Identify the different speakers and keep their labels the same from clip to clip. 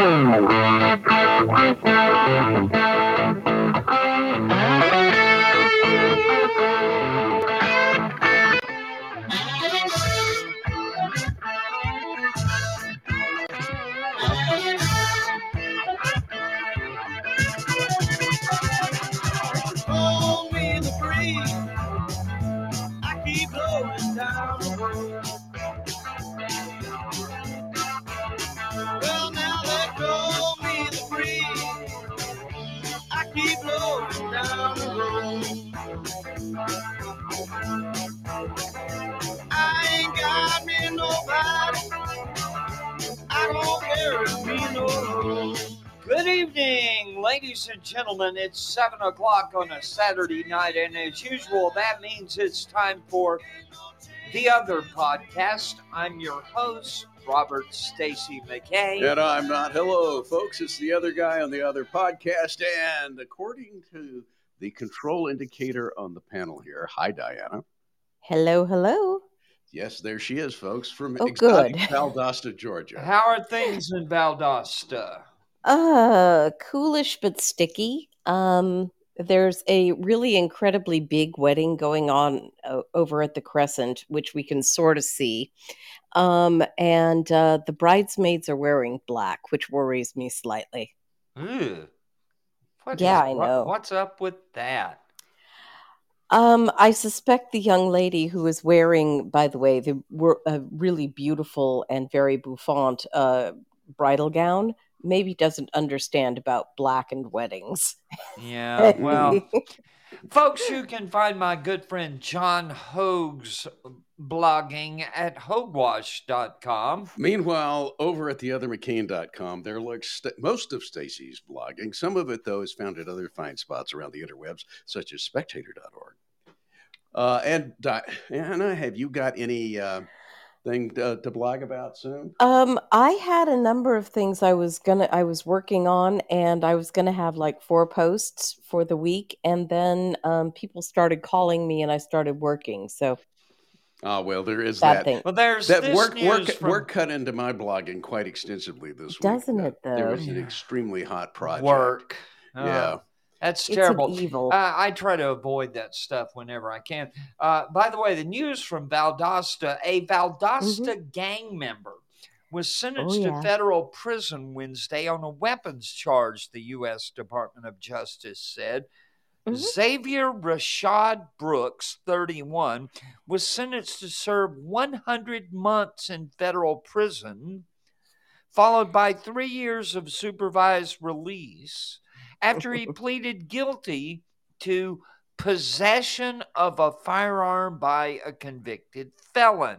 Speaker 1: Thank
Speaker 2: you. Evening, ladies and gentlemen. It's 7 o'clock on a Saturday night, and as usual, that means it's time for the other podcast. I'm your host, Robert Stacy McCain.
Speaker 3: And I'm not. Hello, folks. It's the other guy on the other podcast. And according to the control indicator on the panel here, hi, Dianna.
Speaker 4: Hello, hello.
Speaker 3: Yes, there she is, folks, from
Speaker 4: Oh,
Speaker 3: exotic
Speaker 4: good.
Speaker 3: Valdosta, Georgia.
Speaker 2: How are things in Valdosta?
Speaker 4: Uh, coolish but sticky. Um, there's a really incredibly big wedding going on o- over at the Crescent, which we can sort of see. Um, and uh, the bridesmaids are wearing black, which worries me slightly.
Speaker 2: What
Speaker 4: Yeah,
Speaker 2: is-
Speaker 4: I
Speaker 2: what-
Speaker 4: know.
Speaker 2: what's up with that?
Speaker 4: Um, I suspect the young lady who is wearing, by the way, the a really beautiful and very bouffant uh, bridal gown maybe doesn't understand about black and weddings.
Speaker 2: Yeah, well, folks, you can find my good friend John Hoge's blogging at hogewash.com.
Speaker 3: Meanwhile, over at theothermccain.com, there lurks st- most of Stacy's blogging. Some of it, though, is found at other fine spots around the interwebs, such as spectator.org. Uh, and Dianna, have you got any uh, thing to, to blog about soon?
Speaker 4: Um, I had a number of things I was gonna I was working on, and I was gonna have like four posts for the week, and then um, people started calling me, and I started working. So
Speaker 3: Ah, well, there is
Speaker 4: bad
Speaker 3: that.
Speaker 4: thing,
Speaker 2: Well, there's
Speaker 3: That
Speaker 2: this
Speaker 3: work,
Speaker 2: news
Speaker 3: work,
Speaker 2: from
Speaker 3: work cut into my blogging quite extensively this week.
Speaker 4: doesn't
Speaker 3: Uh,
Speaker 4: it?
Speaker 3: There
Speaker 4: Though
Speaker 3: was an extremely hot project.
Speaker 2: work. Uh,
Speaker 3: Yeah.
Speaker 2: That's terrible.
Speaker 4: evil.
Speaker 2: Uh, I try to avoid that stuff whenever I can. Uh, by the way, the news from Valdosta a Valdosta gang member was sentenced
Speaker 4: Mm-hmm. Oh, yeah.
Speaker 2: to federal prison Wednesday on a weapons charge, the U.S. Department of Justice said.
Speaker 4: Mhm.
Speaker 2: Xavier Rashad Brooks, 31, was sentenced to serve 100 months in federal prison, followed by three years of supervised release after he pleaded guilty to possession of a firearm by a convicted felon.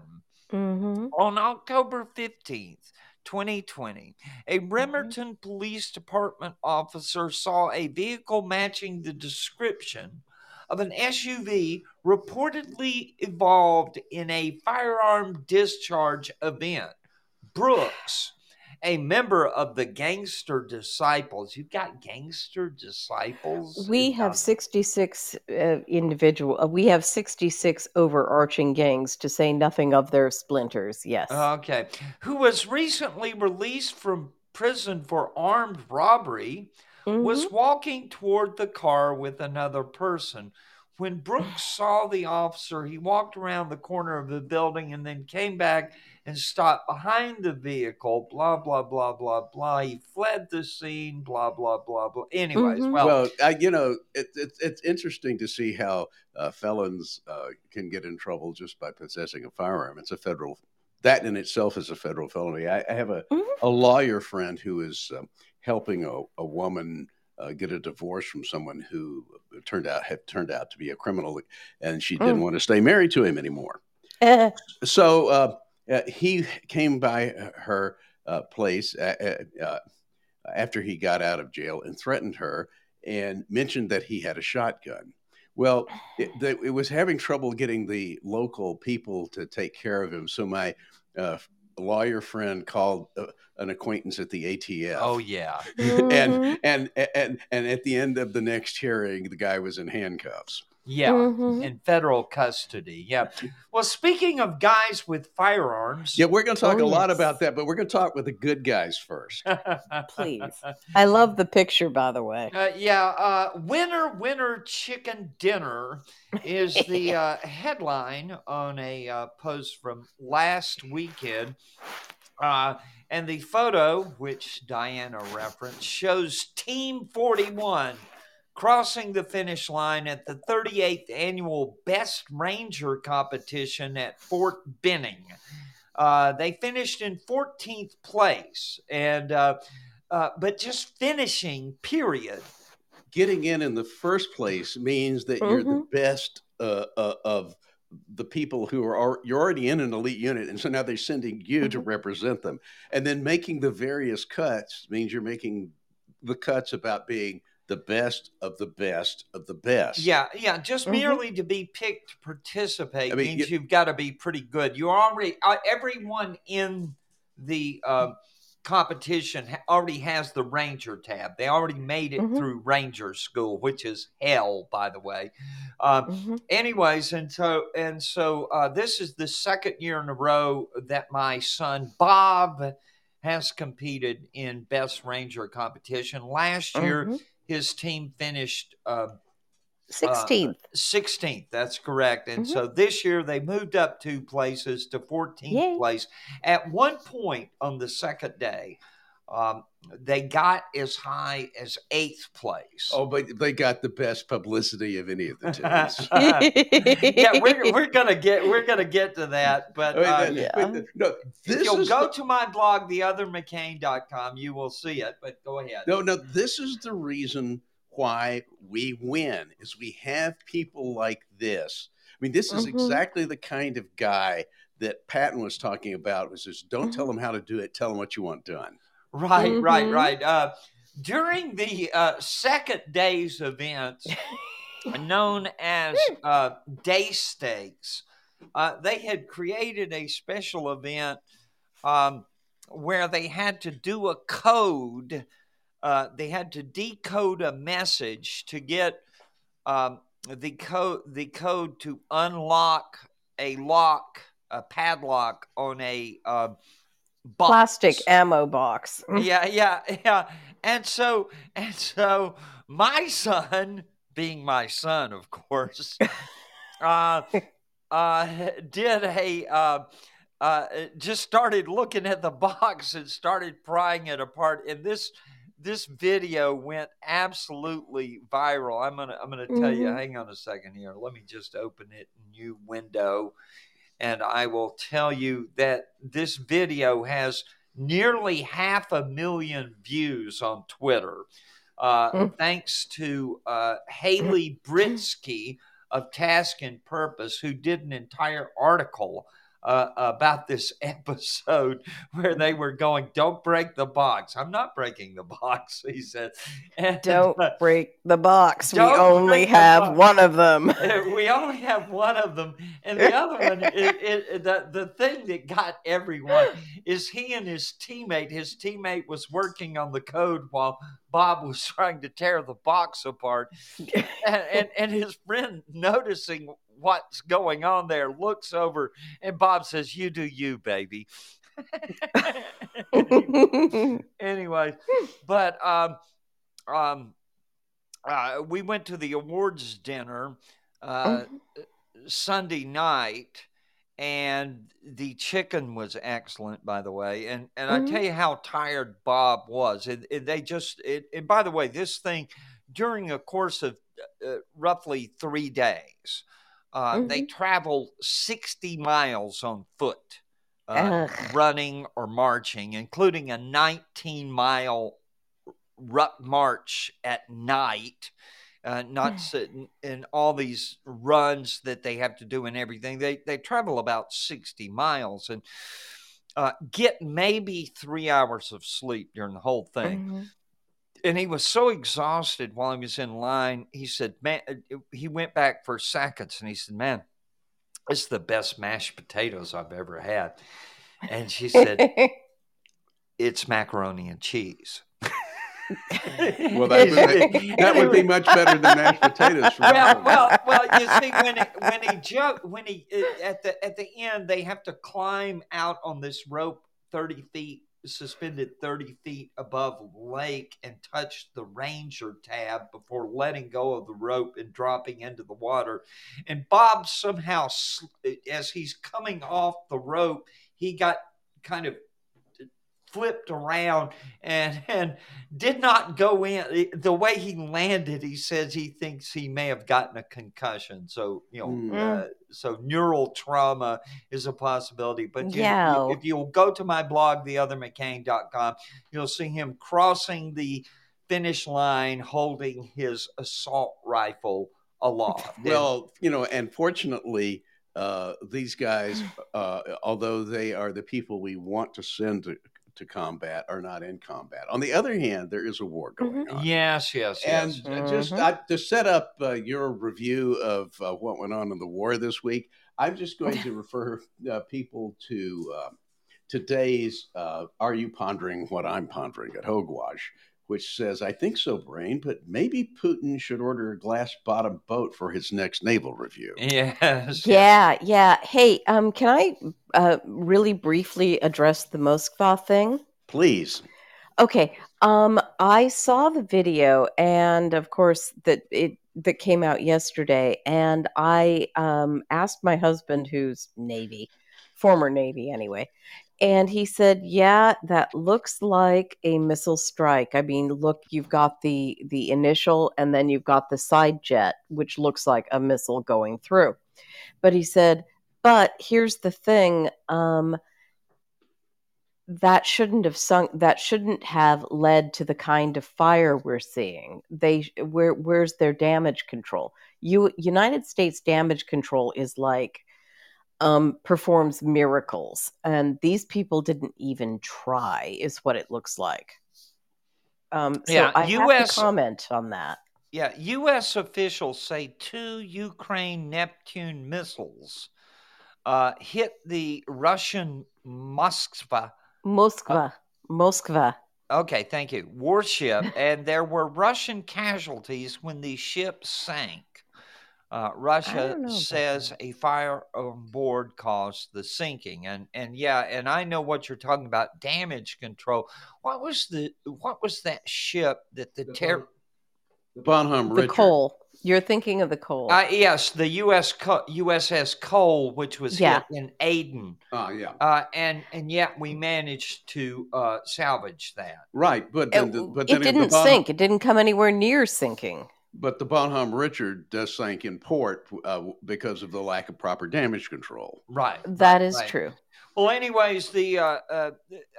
Speaker 4: hmm
Speaker 2: On October 15th, 2020, a Bremerton Police Department officer saw a vehicle matching the description of an SUV reportedly involved in a firearm discharge event. Brooks, a member of the Gangster Disciples, you've got Gangster Disciples?
Speaker 4: We have
Speaker 2: Val-
Speaker 4: 66 uh, individual. Uh, we have 66 overarching gangs, to say nothing of their splinters. Yes.
Speaker 2: Okay. Who was recently released from prison for armed robbery, was
Speaker 4: Mhm.
Speaker 2: walking toward the car with another person. When Brooks saw the officer, he walked around the corner of the building and then came back and stopped behind the vehicle. Blah, blah, blah, blah, blah. He fled the scene. Blah, blah, blah, blah. Anyways,
Speaker 4: Mhm.
Speaker 2: well,
Speaker 3: Well, I, you know, it, it, it's interesting to see how uh, felons uh, can get in trouble just by possessing a firearm. It's a federal, that in itself is a federal felony. I, I have a,
Speaker 4: Mhm.
Speaker 3: a lawyer friend who is um, helping a, a woman uh, get a divorce from someone who turned out had turned out to be a criminal, and she didn't
Speaker 4: Mm.
Speaker 3: want to stay married to him anymore. So uh, uh, he came by her uh, place uh, uh, after he got out of jail and threatened her and mentioned that he had a shotgun. Well, it, the, it was having trouble getting the local people to take care of him. So my uh, lawyer friend called uh, an acquaintance at the ATF.
Speaker 2: oh, yeah.
Speaker 3: and, and and and at the end of the next hearing, the guy was in handcuffs.
Speaker 2: Yeah,
Speaker 4: Mhm.
Speaker 2: in federal custody. Yeah. Well, speaking of guys with firearms,
Speaker 3: Yeah, we're going to talk
Speaker 4: Oh,
Speaker 3: a lot
Speaker 4: yes.
Speaker 3: about that, but we're going to talk with the good guys first.
Speaker 4: Please. I love the picture, by the way.
Speaker 2: Uh, yeah, uh, winner, winner, chicken dinner is the uh, headline on a uh, post from last weekend. Uh, and the photo, which Dianna referenced, shows Team 41 crossing the finish line at the 38th annual Best Ranger competition at Fort Benning. Uh, they finished in 14th place, and uh, uh, but just finishing, period.
Speaker 3: Getting in in the first place means that you're the
Speaker 4: Mhm.
Speaker 3: best uh, uh, of the people who are you're already in an elite unit, and so now they're sending you to
Speaker 4: Mhm.
Speaker 3: represent them, and then making the various cuts means you're making the cuts about being the best of the best of the best.
Speaker 2: Yeah, yeah. Just
Speaker 4: Mhm.
Speaker 2: merely to be picked to participate
Speaker 3: I mean,
Speaker 2: means you've got to be pretty good. You already uh, everyone in the uh, competition already has the Ranger tab. They already made it
Speaker 4: Mhm.
Speaker 2: through Ranger school, which is hell, by the way. Um,
Speaker 4: Mhm.
Speaker 2: anyways and so and so uh, this is the second year in a row that my son bob has competed in best ranger competition last year
Speaker 4: Mhm.
Speaker 2: His team finished uh,
Speaker 4: 16th.
Speaker 2: 16th that's correct and
Speaker 4: Mhm.
Speaker 2: so this year they moved up two places to 14th
Speaker 4: Yay.
Speaker 2: place at one point on the second day um, they got as high as eighth place
Speaker 3: Oh, but they got the best publicity of any of the teams.
Speaker 2: yeah, we're, we're gonna get we're gonna get to that, but
Speaker 3: I mean,
Speaker 2: uh,
Speaker 4: yeah.
Speaker 3: but, no,
Speaker 2: if
Speaker 3: this
Speaker 2: you'll
Speaker 3: is
Speaker 2: go
Speaker 3: the-
Speaker 2: to my blog, theothermccain.com, you will see it. But go ahead.
Speaker 3: No, no, this is the reason why we win is we have people like this. I mean, this is
Speaker 4: Mhm.
Speaker 3: exactly the kind of guy that Patton was talking about. Was just don't tell them how to do it, tell them what you want done.
Speaker 2: Right, right,
Speaker 4: Mhm.
Speaker 2: right. Uh, during the uh, second day's events, known as uh, day stakes, uh, they had created a special event um, where they had to do a code. Uh, they had to decode a message to get um, the code the code to unlock a lock, a padlock on a uh, box.
Speaker 4: Plastic ammo box.
Speaker 2: yeah, yeah, yeah. And so, and so, my son, being my son, of course, uh, uh, did a uh, uh, just started looking at the box and started prying it apart. And this this video went absolutely viral. I'm gonna I'm gonna tell you.
Speaker 4: Mhm.
Speaker 2: Hang on a second here. Let me just open it. New window and I will tell you that this video has nearly half a million views on Twitter, uh,
Speaker 4: Mm.
Speaker 2: thanks to uh, Haley Britzky of Task and Purpose, who did an entire article. Uh, about this episode where they were going, "Don't break the box." I'm not breaking the box, he said. And,
Speaker 4: Don't
Speaker 2: uh,
Speaker 4: break the box. We only have one of them.
Speaker 2: we only have one of them, and the other one, it, it, the the thing that got everyone is he and his teammate. His teammate was working on the code while Bob was trying to tear the box apart, and and, and his friend noticing what's going on there looks over, and Bob says, "You do you, baby." anyway, but um, um, uh, we went to the awards dinner uh, Sunday night, and the chicken was excellent, by the way. And and I
Speaker 4: Mhm.
Speaker 2: tell you how tired Bob was. And, and they just it, and by the way, this thing during a course of uh, roughly three days, uh, they travel sixty miles on foot. Uh, running or marching, including a 19 mile ru- march at night, uh, not sitting in all these runs that they have to do and everything. They they travel about 60 miles and uh, get maybe three hours of sleep during the whole thing.
Speaker 4: Mhm.
Speaker 2: And he was so exhausted while he was in line. He said, "Man," uh, he went back for seconds and he said, "Man, it's the best mashed potatoes I've ever had." And she said, "It's macaroni and cheese."
Speaker 3: Well, that would, be, that would be much better than mashed potatoes. For
Speaker 2: well, well, well. You see, when it, when he jump, when he uh, at the at the end, they have to climb out on this rope thirty feet, suspended thirty feet above lake, and touched the ranger tab before letting go of the rope and dropping into the water. And Bob somehow, as he's coming off the rope, he got kind of flipped around and and did not go in. The way he landed he says he thinks he may have gotten a concussion. So you know
Speaker 3: Mm.
Speaker 2: uh, so neural trauma is a possibility. But you-
Speaker 4: Yeah.
Speaker 2: you- if you'll go to my blog theothermccain.com you'll see him crossing the finish line holding his assault rifle aloft.
Speaker 3: Well, you know, and fortunately, uh, these guys, uh, although they are the people we want to send to, to combat, are not in combat. On the other hand, there is a war going on.
Speaker 2: yes yes
Speaker 3: And
Speaker 2: yes
Speaker 3: uh, just
Speaker 4: Mhm.
Speaker 3: I, to set up uh, your review of uh, what went on in the war this week, I'm just going to refer uh, people to uh, today's uh, Are You Pondering What I'm Pondering at Hogewash, which says, I think so, Brain, but maybe Putin should order a glass bottom boat for his next naval review.
Speaker 2: yes, yes.
Speaker 4: Yeah, yeah. Hey, um, can I uh, really briefly address the Moskva thing?
Speaker 3: Please.
Speaker 4: Okay. Um, I saw the video, and of course that it that came out yesterday, and I um, asked my husband, who's Navy, former Navy anyway, and he said, "Yeah, that looks like a missile strike. I mean, look, you've got the the initial, and then you've got the side jet, which looks like a missile going through." But he said, "But here's the thing." Um, that shouldn't have sunk that shouldn't have led to the kind of fire we're seeing they where where's their damage control you united states damage control is like um performs miracles and these people didn't even try is what it looks like um so
Speaker 2: Yeah,
Speaker 4: i have
Speaker 2: US
Speaker 4: to comment on that
Speaker 2: Yeah, U.S. officials say two Ukraine Neptune missiles uh, hit the Russian Moskva.
Speaker 4: moskva moskva
Speaker 2: Okay, thank you. Warship, and there were Russian casualties when the ship sank. Uh, Russia
Speaker 4: don't know about
Speaker 2: says a fire on board caused the sinking, and and yeah, and I know what you're talking about. Damage control. What was the what was that ship that the terror?
Speaker 3: Bonham
Speaker 4: the
Speaker 3: Richard.
Speaker 4: Cole you're thinking of the Cole
Speaker 2: Uh, yes, the U.S. Co- USS Cole, which was
Speaker 4: Yeah.
Speaker 2: hit in Aden,
Speaker 3: Oh, yeah.
Speaker 2: uh, and and yet we managed to uh, salvage that.
Speaker 3: Right. But
Speaker 4: it,
Speaker 3: the, but
Speaker 4: it
Speaker 3: then
Speaker 4: didn't
Speaker 3: Bonham-
Speaker 4: sink it didn't come anywhere near sinking
Speaker 3: But the Bonhomme Richard does sank in port uh, because of the lack of proper damage control.
Speaker 2: Right.
Speaker 4: That
Speaker 2: right,
Speaker 4: is
Speaker 2: right.
Speaker 4: true.
Speaker 2: Well, anyways, the uh, uh,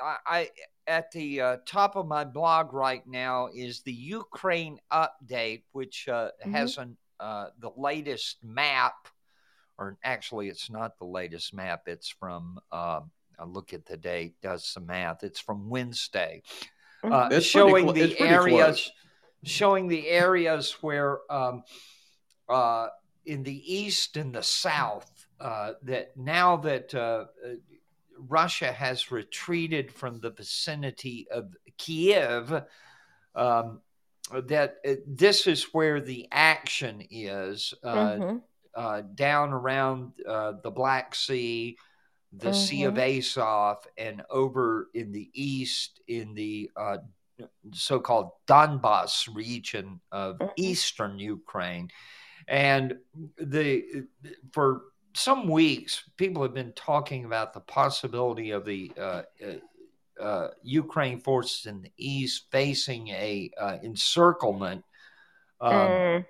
Speaker 2: I, I at the uh, top of my blog right now is the Ukraine update, which uh,
Speaker 4: Mhm.
Speaker 2: has an uh, the latest map, or actually, it's not the latest map. It's from uh, I look at the date, does some math. It's from Wednesday, uh,
Speaker 3: It's pretty
Speaker 2: showing
Speaker 3: clo-
Speaker 2: the areas,
Speaker 3: close.
Speaker 2: Showing the areas where um, uh, in the east and the south uh, that now that uh, uh, Russia has retreated from the vicinity of Kiev, um, that uh, this is where the action is uh,
Speaker 4: Mhm.
Speaker 2: uh, down around uh, the Black Sea, the Sea of Azov, and over in the east in the uh, so-called Donbass region of
Speaker 4: Mhm.
Speaker 2: eastern Ukraine, and the for some weeks people have been talking about the possibility of the uh, uh, uh, Ukraine forces in the east facing a uh, encirclement. Um,
Speaker 4: Mm.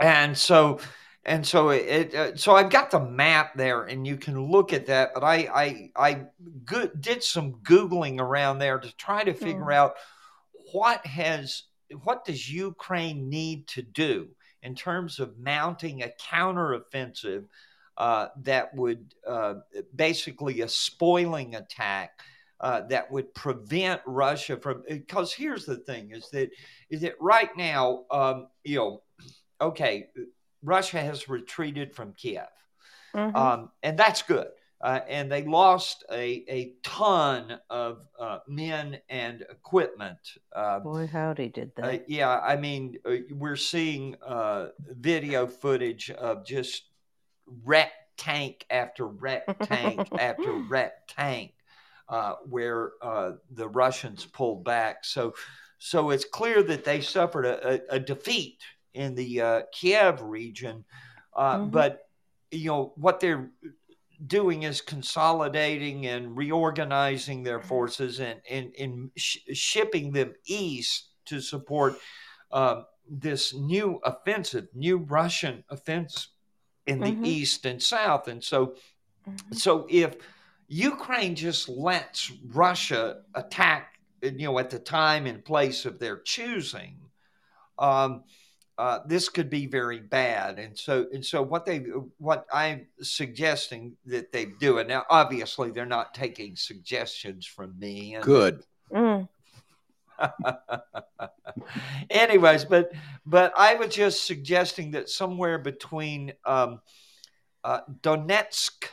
Speaker 2: and so and so it uh, so I've got the map there, and you can look at that. But I I I go- did some googling around there to try to figure
Speaker 4: Mm.
Speaker 2: out what has what does Ukraine need to do in terms of mounting a counteroffensive uh, that would uh, basically a spoiling attack. Uh, that would prevent Russia from because here's the thing is that is that right now um, you know okay Russia has retreated from Kiev
Speaker 4: Mhm.
Speaker 2: um, and that's good uh, and they lost a, a ton of uh, men and equipment. Uh,
Speaker 4: Boy, howdy, did
Speaker 2: uh,
Speaker 4: they?
Speaker 2: yeah, I mean, uh, we're seeing uh, video footage of just wreck tank after wreck tank after wreck tank, uh, where uh, the Russians pulled back. So, so it's clear that they suffered a, a, a defeat in the uh, Kiev region. Uh,
Speaker 4: Mhm.
Speaker 2: But you know what they're doing is consolidating and reorganizing their forces and and, and sh- shipping them east to support uh, this new offensive, new Russian offense in the
Speaker 4: Mhm.
Speaker 2: east and south. And so,
Speaker 4: Mhm.
Speaker 2: so if Ukraine just lets Russia attack, you know, at the time and place of their choosing, um, uh, this could be very bad. And so, and so, what they, what I'm suggesting that they do, and now obviously they're not taking suggestions from me. And,
Speaker 3: Good.
Speaker 4: Mm.
Speaker 2: Anyways, but but I was just suggesting that somewhere between um, uh, Donetsk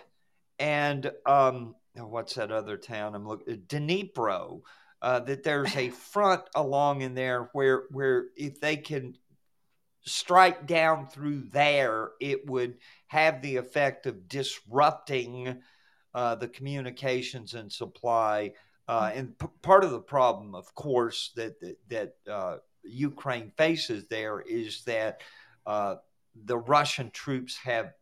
Speaker 2: and um, oh, what's that other town? I'm looking Dnipro. Uh, that there's a front along in there where where if they can strike down through there, it would have the effect of disrupting uh, the communications and supply. Uh, and p- part of the problem, of course, that that, that uh, Ukraine faces there is that uh, the Russian troops have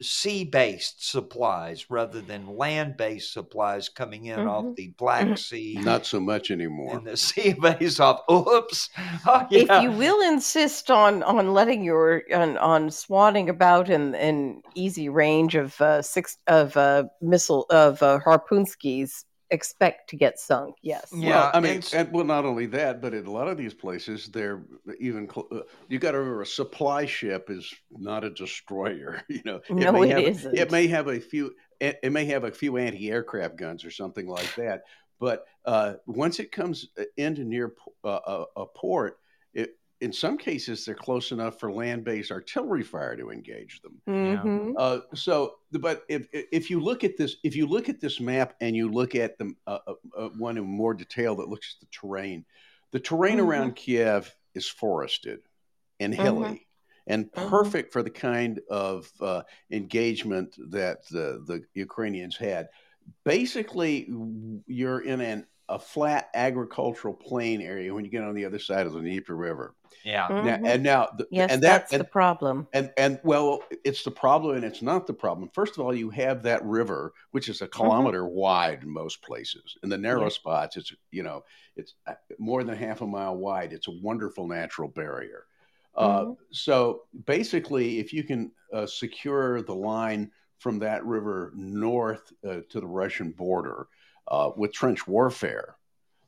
Speaker 2: uh, sea-based supplies rather than land-based supplies coming in off
Speaker 4: Mhm.
Speaker 2: the Black Sea
Speaker 3: Not so much anymore.
Speaker 2: and the sea based off. Oops. Oh, yeah.
Speaker 4: If you will insist on on letting your on, on swatting about in in easy range of uh, six of uh, missile of uh, harpoon skis, expect to get sunk. Yes.
Speaker 2: Yeah,
Speaker 3: well, I mean,
Speaker 2: and
Speaker 3: well, not only that, but in a lot of these places, they're even. Cl- uh, you got to remember, a supply ship is not a destroyer. You know,
Speaker 4: No,
Speaker 3: may
Speaker 4: it
Speaker 3: have,
Speaker 4: isn't.
Speaker 3: It may have a few. It, it may have a few anti-aircraft guns or something like that. But uh, once it comes uh, into near uh, a, a port, it in some cases they're close enough for land-based artillery fire to engage them.
Speaker 4: Mhm.
Speaker 3: Uh, so, but if if you look at this, if you look at this map and you look at the uh, uh, uh, one in more detail that looks at the terrain, the terrain
Speaker 4: Mhm.
Speaker 3: around Kiev is forested and hilly. And
Speaker 4: Mhm.
Speaker 3: perfect for the kind of uh, engagement that the, the Ukrainians had. Basically, you're in an, a flat agricultural plain area when you get on the other side of the Dnieper River.
Speaker 2: yeah.
Speaker 3: Now,
Speaker 4: Mhm.
Speaker 3: and now, the,
Speaker 4: Yes,
Speaker 3: and that,
Speaker 4: that's
Speaker 3: and,
Speaker 4: the problem.
Speaker 3: and and well, it's the problem, and it's not the problem. First of all, you have that river, which is a kilometer wide in most places. In the narrow
Speaker 4: Yeah.
Speaker 3: spots, it's you know, it's uh, more than half a mile wide. It's a wonderful natural barrier. Uh,
Speaker 4: Mhm.
Speaker 3: so basically, if you can uh, secure the line from that river north uh, to the Russian border uh, with trench warfare,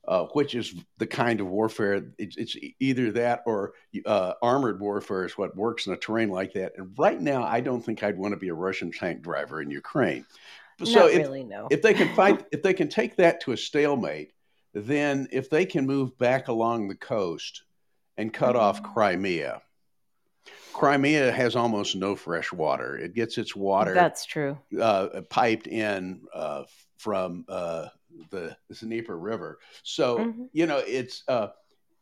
Speaker 3: uh, which is the kind of warfare. It's, it's either that or uh, armored warfare is what works in a terrain like that. And right now, I don't think I'd want to be a Russian tank driver in Ukraine. So
Speaker 4: Not
Speaker 3: if,
Speaker 4: really, no.
Speaker 3: if they can fight, if they can take that to a stalemate, then if they can move back along the coast and cut off
Speaker 4: Mhm.
Speaker 3: Crimea, Crimea has almost no fresh water. It gets its water
Speaker 4: That's true.
Speaker 3: uh, piped in uh, from uh, the Dnieper River. So
Speaker 4: Mhm.
Speaker 3: you know it's uh,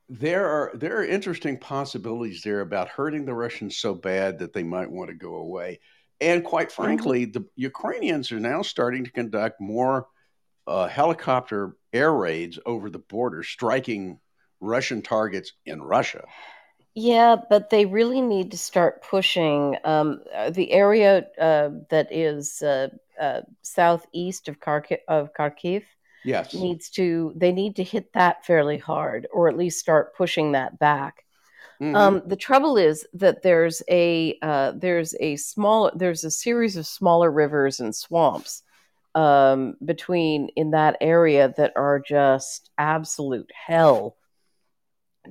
Speaker 3: there are there are interesting possibilities there about hurting the Russians so bad that they might want to go away. And quite frankly, the Ukrainians are now starting to conduct more uh, helicopter air raids over the border, striking Russian targets in Russia.
Speaker 4: Yeah, but they really need to start pushing um, uh, the area uh, that is uh, uh, southeast of Kharkiv, of Kharkiv
Speaker 3: Yes.
Speaker 4: needs to. They need to hit that fairly hard, or at least start pushing that back.
Speaker 3: Mhm.
Speaker 4: Um, the trouble is that there's a uh, there's a small there's a series of smaller rivers and swamps um, between in that area that are just absolute hell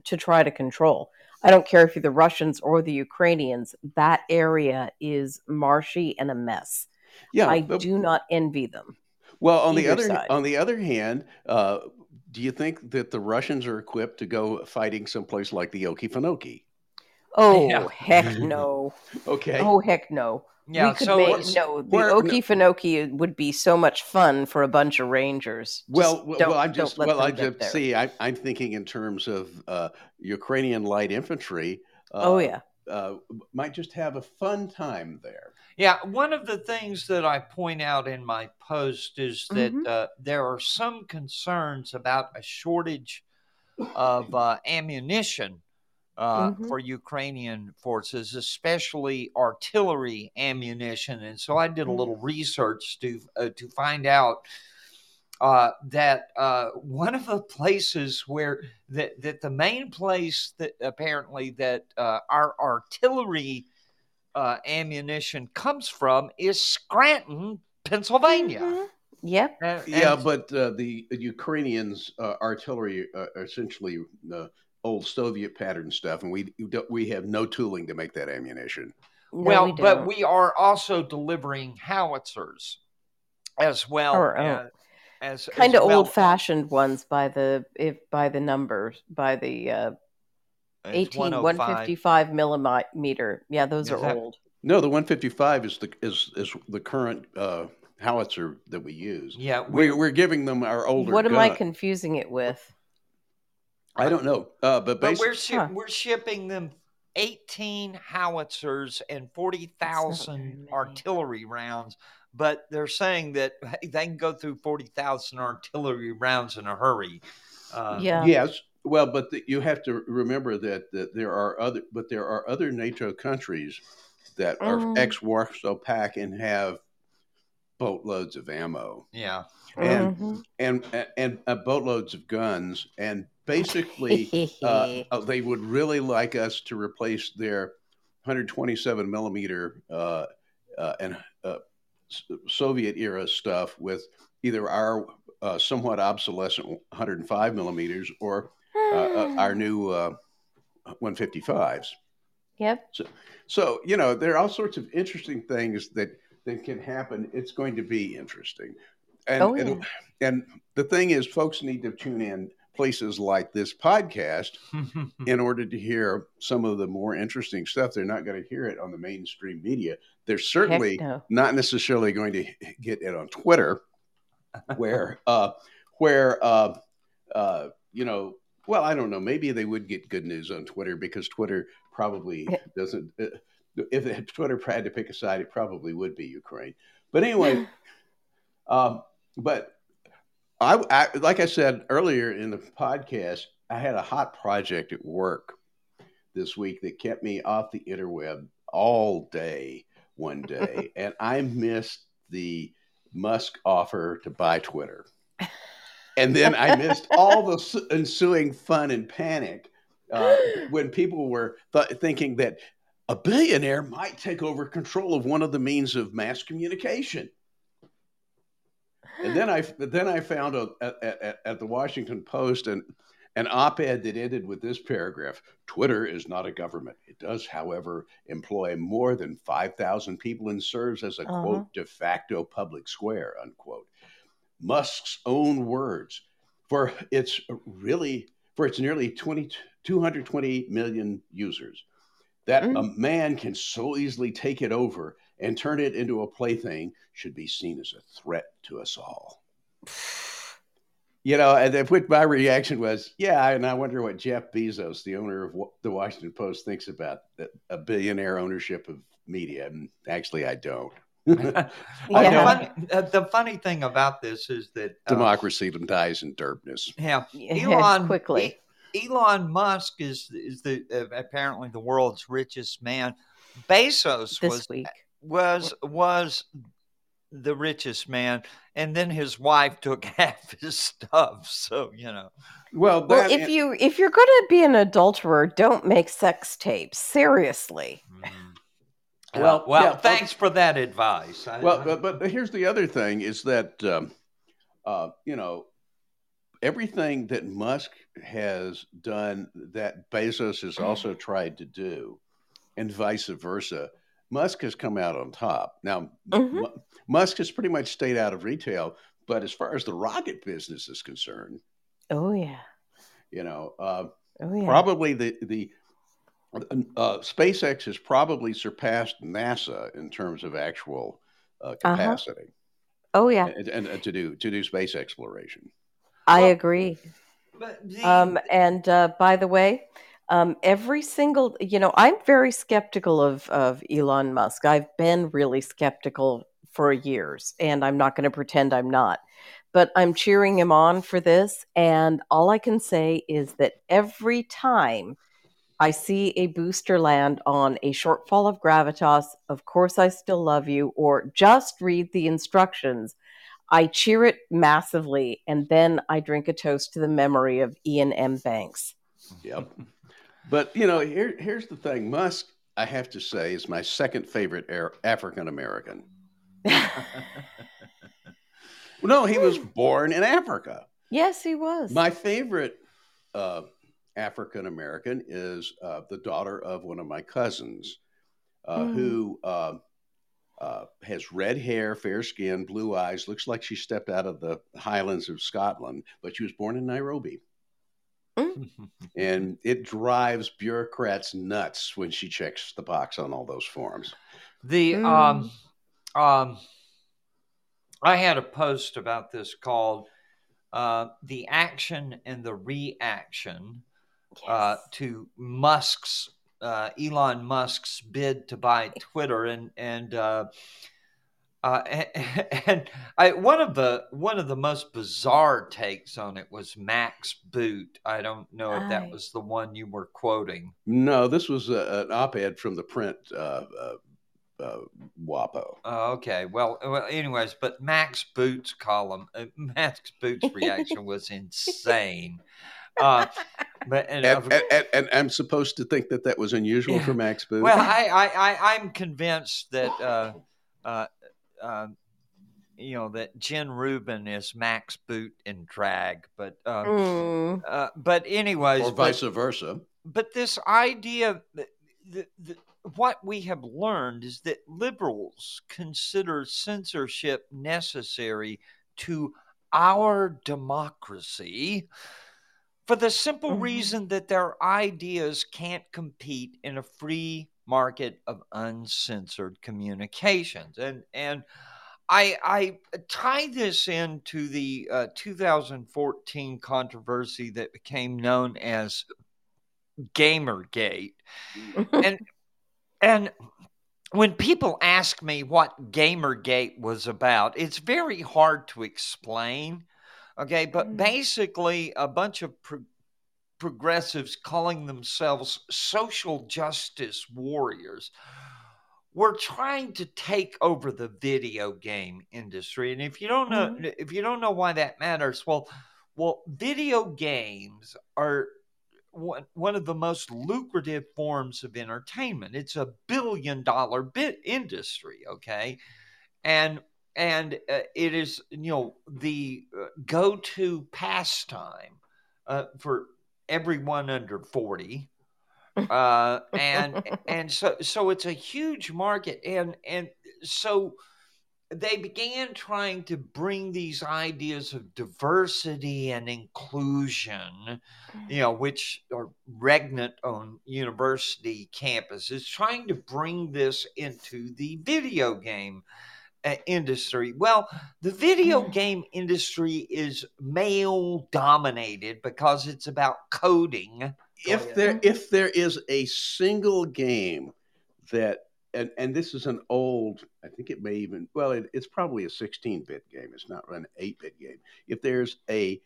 Speaker 4: to try to control. I don't care if you're the Russians or the Ukrainians. That area is marshy and a mess.
Speaker 3: yeah.
Speaker 4: I
Speaker 3: but-
Speaker 4: do not envy them.
Speaker 3: Well, on the other
Speaker 4: side.
Speaker 3: on the other hand, uh, do you think that the Russians are equipped to go fighting someplace like the Okefenokee?
Speaker 4: Oh
Speaker 2: Yeah.
Speaker 4: heck no!
Speaker 3: Okay.
Speaker 4: Oh heck no!
Speaker 2: Yeah,
Speaker 4: we could
Speaker 2: so
Speaker 4: make, no, the
Speaker 3: where- no-
Speaker 4: Okefenokee would be so much fun for a bunch of rangers. Just
Speaker 3: Well, well, I'm just well, I
Speaker 4: get
Speaker 3: just
Speaker 4: there.
Speaker 3: see. I, I'm thinking in terms of uh, Ukrainian light infantry. Uh,
Speaker 4: oh yeah,
Speaker 3: uh, might just have a fun time there.
Speaker 2: Yeah, one of the things that I point out in my post is that
Speaker 4: Mhm.
Speaker 2: uh, there are some concerns about a shortage of uh, ammunition uh,
Speaker 4: Mhm.
Speaker 2: for Ukrainian forces, especially artillery ammunition. And so I did a little research to uh, to find out uh, that uh, one of the places where that that the main place that apparently that uh, our artillery uh, ammunition comes from is Scranton, Pennsylvania.
Speaker 4: Mhm. Yep.
Speaker 2: And-
Speaker 3: Yeah, but uh, the Ukrainians' uh, artillery uh, are essentially uh, old Soviet pattern stuff, and we we have no tooling to make that ammunition.
Speaker 4: No,
Speaker 2: well,
Speaker 4: we
Speaker 2: but we are also delivering howitzers as well
Speaker 4: Or, oh,
Speaker 2: as, as
Speaker 4: kind
Speaker 2: as
Speaker 4: of
Speaker 2: well.
Speaker 4: old-fashioned ones by the if by the numbers by the uh, 18 155 millimeter. Yeah, those
Speaker 2: Is
Speaker 4: are
Speaker 2: that-
Speaker 4: old.
Speaker 3: No, the 155 is the is is the current uh, howitzer that we use.
Speaker 2: Yeah, we,
Speaker 3: We're, we're giving them our older.
Speaker 4: What am I confusing it with?
Speaker 3: I don't know, uh, but
Speaker 2: but we're
Speaker 3: basically,
Speaker 2: shi-
Speaker 4: Huh.
Speaker 2: we're shipping them 18 howitzers and 40,000 artillery rounds. But they're saying that hey, they can go through 40,000 artillery rounds in a hurry. Uh,
Speaker 4: yeah.
Speaker 3: Yes. Well, but the, you have to remember that, that there are other, but there are other NATO countries that are
Speaker 4: Mhm.
Speaker 3: ex Warsaw Pact and have boatloads of ammo
Speaker 2: Yeah.
Speaker 3: and
Speaker 4: Mhm.
Speaker 3: and and uh, boatloads of guns, and basically uh, uh, they would really like us to replace their 127 millimeter uh, uh, and uh, Soviet era stuff with either our uh, somewhat obsolescent 105 millimeters or our new uh, 155s.
Speaker 4: Yep.
Speaker 3: So you know there are all sorts of interesting things that that can happen. It's going to be interesting, and
Speaker 4: Oh,
Speaker 3: and, and the thing is, folks need to tune in places like this podcast in order to hear some of the more interesting stuff. They're not going to hear it on the mainstream media. They're certainly
Speaker 4: no.
Speaker 3: not necessarily going to get it on Twitter, where uh, where uh, uh, you know, well, I don't know. Maybe they would get good news on Twitter because Twitter probably doesn't. Uh, if Twitter had to pick a side, it probably would be Ukraine. But anyway, um, but I, I, like I said earlier in the podcast, I had a hot project at work this week that kept me off the interweb all day one day, and I missed the Musk offer to buy Twitter. And then I missed all the ensuing fun and panic uh, when people were th- thinking that a billionaire might take over control of one of the means of mass communication. And then I then I found a, at, at, at the Washington Post an an op-ed that ended with this paragraph: "Twitter is not a government. It does, however, employ more than five thousand people and serves as a
Speaker 4: Uh-huh.
Speaker 3: quote de facto public square." Unquote. Musk's own words for its really for its nearly 20, 220 million users. That a man can so easily take it over and turn it into a plaything should be seen as a threat to us all. You know, and then what my reaction was, yeah, and I wonder what Jeff Bezos, the owner of the Washington Post, thinks about a billionaire ownership of media. And actually, I don't.
Speaker 2: Uh,
Speaker 4: Yeah.
Speaker 2: the, funny, uh, the funny thing about this is that uh,
Speaker 3: Democracy dies in darkness.
Speaker 2: yeah,
Speaker 4: Yeah,
Speaker 2: Elon
Speaker 4: quickly.
Speaker 2: E- Elon Musk is is the uh, apparently the world's richest man. Bezos
Speaker 4: this
Speaker 2: was
Speaker 4: week.
Speaker 2: Was was the richest man, and then his wife took half his stuff. So you know,
Speaker 3: Well,
Speaker 4: Well,
Speaker 3: that-
Speaker 4: if you if you're going to be an adulterer, don't make sex tapes. Seriously.
Speaker 2: well,
Speaker 3: Well,
Speaker 2: well,
Speaker 3: yeah,
Speaker 2: thanks for that advice. I-
Speaker 3: Well, but, but here's the other thing is that, um, uh, you know, everything that Musk has done that Bezos has also tried to do, and vice versa, Musk has come out on top. Now,
Speaker 4: Mhm.
Speaker 3: Mu- Musk has pretty much stayed out of retail, but as far as the rocket business is concerned,
Speaker 4: Oh yeah.
Speaker 3: you know, uh,
Speaker 4: Oh yeah.
Speaker 3: probably the the uh, SpaceX has probably surpassed NASA in terms of actual uh,
Speaker 4: Uh-huh.
Speaker 3: capacity
Speaker 4: Oh yeah,
Speaker 3: and, and, and to do to do space exploration.
Speaker 4: I
Speaker 2: Well,
Speaker 4: agree.
Speaker 2: But the,
Speaker 4: Um, and uh, by the way, um, every single, you know, I'm very skeptical of, of Elon Musk. I've been really skeptical for years, and I'm not going to pretend I'm not. But I'm cheering him on for this. And all I can say is that every time I see a booster land on a shortfall of gravitas, of course I still love you, or just read the instructions. I cheer it massively, and then I drink a toast to the memory of Iain M. Banks.
Speaker 3: Yep. But you know, here here's the thing. Musk, I have to say, is my second favorite African American. no, he was born in Africa.
Speaker 4: yes, he was.
Speaker 3: My favorite uh, African American is uh, the daughter of one of my cousins, uh,
Speaker 4: Mm.
Speaker 3: who uh, uh, has red hair, fair skin, blue eyes, looks like she stepped out of the Highlands of Scotland, but she was born in Nairobi. And it drives bureaucrats nuts when she checks the box on all those forms.
Speaker 2: the
Speaker 4: Mm.
Speaker 2: um um I had a post about this called uh, "The Action and the Reaction" uh, to Musk's uh, Elon Musk's bid to buy Twitter, and and uh, uh, and I, one of the one of the most bizarre takes on it was Max Boot. I don't know if that was the one you were quoting.
Speaker 3: No, this was a, an op-ed from the print uh, uh, uh, WAPO.
Speaker 2: Oh, okay. Well, well. Anyways, but Max Boot's column, uh, Max Boot's reaction was insane. Uh, but and,
Speaker 3: And,
Speaker 2: of-
Speaker 3: and, and, and I'm supposed to think that that was unusual
Speaker 2: Yeah.
Speaker 3: for Max Boot.
Speaker 2: well, I, I, I, I'm convinced that, uh, uh, you know, that Jen Rubin is Max Boot in drag. But, uh,
Speaker 4: Mm.
Speaker 2: uh, but anyways,
Speaker 3: or
Speaker 2: but-
Speaker 3: vice versa.
Speaker 2: but this idea that the, the, what we have learned is that liberals consider censorship necessary to our democracy for the simple
Speaker 4: Mhm.
Speaker 2: reason that their ideas can't compete in a free market of uncensored communications and and I, I tie this into the uh, 2014 controversy that became known as Gamergate. And and when people ask me what Gamergate was about, it's very hard to explain. Okay, but
Speaker 4: Mm.
Speaker 2: basically a bunch of pro- progressives calling themselves social justice warriors were trying to take over the video game industry. And if you don't know if you don't know why that matters, well well video games are one, one of the most lucrative forms of entertainment. It's a billion dollar bit industry, okay? And and uh, it is you know the uh, go-to pastime uh, for everyone under 40 uh, and and so so it's a huge market. And and so they began trying to bring these ideas of diversity and inclusion you know which are regnant on university campuses trying to bring this into the video game industry well the video
Speaker 4: Mm.
Speaker 2: game industry is male dominated because it's about coding Go
Speaker 3: if
Speaker 2: ahead.
Speaker 3: there if there is a single game that and and this is an old i think it may even well it, it's probably a 16-bit game it's not an 8-bit game if there's a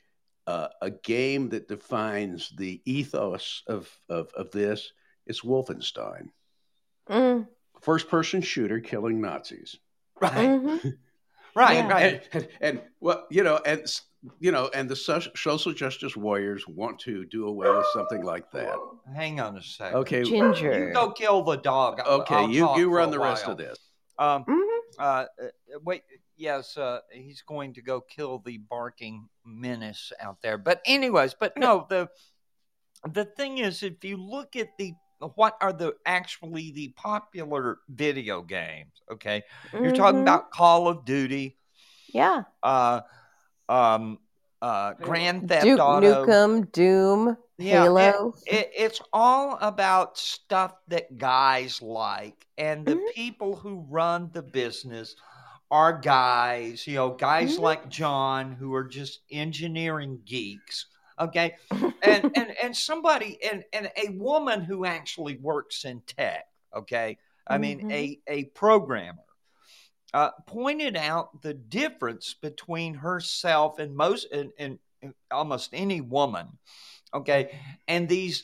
Speaker 3: uh, a game that defines the ethos of, of of this it's wolfenstein
Speaker 4: Mm.
Speaker 3: first person shooter killing nazis
Speaker 2: right.
Speaker 4: Mhm.
Speaker 2: right
Speaker 4: Yeah.
Speaker 2: right.
Speaker 3: And, and, and well you know and you know and the social justice warriors want to do away with something like that.
Speaker 2: Hang on a second.
Speaker 3: Okay.
Speaker 4: Ginger.
Speaker 2: you go kill the dog. I'll-
Speaker 3: okay
Speaker 2: I'll
Speaker 3: you you run
Speaker 2: a
Speaker 3: the rest of this.
Speaker 2: Um
Speaker 4: Mhm.
Speaker 2: uh, uh, wait yes uh he's going to go kill the barking menace out there. But anyways but no the the thing is if you look at the what are the actually the popular video games okay you're talking
Speaker 4: Mhm.
Speaker 2: about call of duty
Speaker 4: yeah.
Speaker 2: uh um uh, Grand Theft
Speaker 4: Duke
Speaker 2: Auto.
Speaker 4: Nukem, Doom,
Speaker 2: Yeah,
Speaker 4: Halo.
Speaker 2: It, it's all about stuff that guys like, and the
Speaker 4: Mhm.
Speaker 2: people who run the business are guys. You know, guys
Speaker 4: Mhm.
Speaker 2: like John who are just engineering geeks. Okay, and and and somebody and and a woman who actually works in tech. Okay, I mean
Speaker 4: Mhm.
Speaker 2: a a programmer. Uh, pointed out the difference between herself and most and, and, and almost any woman okay and these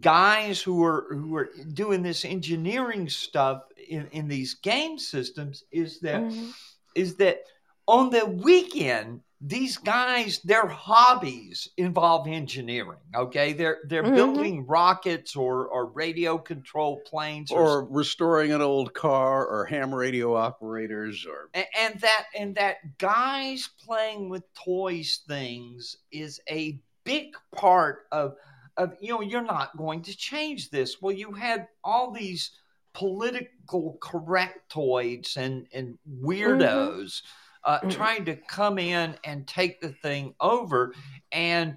Speaker 2: guys who are who are doing this engineering stuff in, in these game systems is that
Speaker 4: Mhm.
Speaker 2: is that on the weekend these guys their hobbies involve engineering okay? They're they're
Speaker 4: Mhm.
Speaker 2: building rockets or or radio control planes or,
Speaker 3: or restoring an old car or ham radio operators or
Speaker 2: a- and that and that guys playing with toys things is a big part of of you know you're not going to change this. Well you had all these political correctoids and and weirdos uh,
Speaker 4: Mhm.
Speaker 2: trying to come in and take the thing over and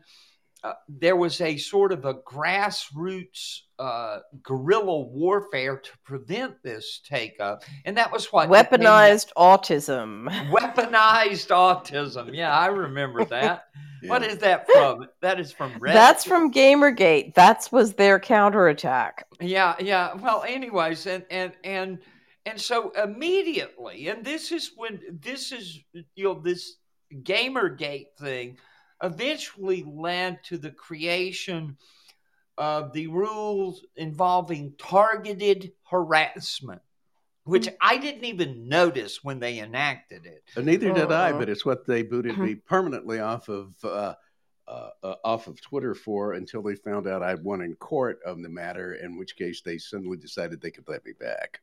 Speaker 2: uh, there was a sort of a grassroots uh, guerrilla warfare to prevent this take up and that was what
Speaker 4: Weaponized autism.
Speaker 2: weaponized autism. Yeah, I remember that. What
Speaker 3: Yeah.
Speaker 2: is that from? That is from Reddit.
Speaker 4: That's from Gamergate. That was their counterattack.
Speaker 2: yeah, yeah. Well, anyways, and and and and so immediately, and this is when this is you know this GamerGate thing eventually led to the creation of the rules involving targeted harassment, which I didn't even notice when they enacted it.
Speaker 3: Uh, Neither did I,
Speaker 4: Uh-uh.
Speaker 3: but it's what they booted
Speaker 4: Uh-huh.
Speaker 3: me permanently off of uh, uh, uh, off of Twitter for until they found out I'd won in court on the matter. In which case, they suddenly decided they could let me back.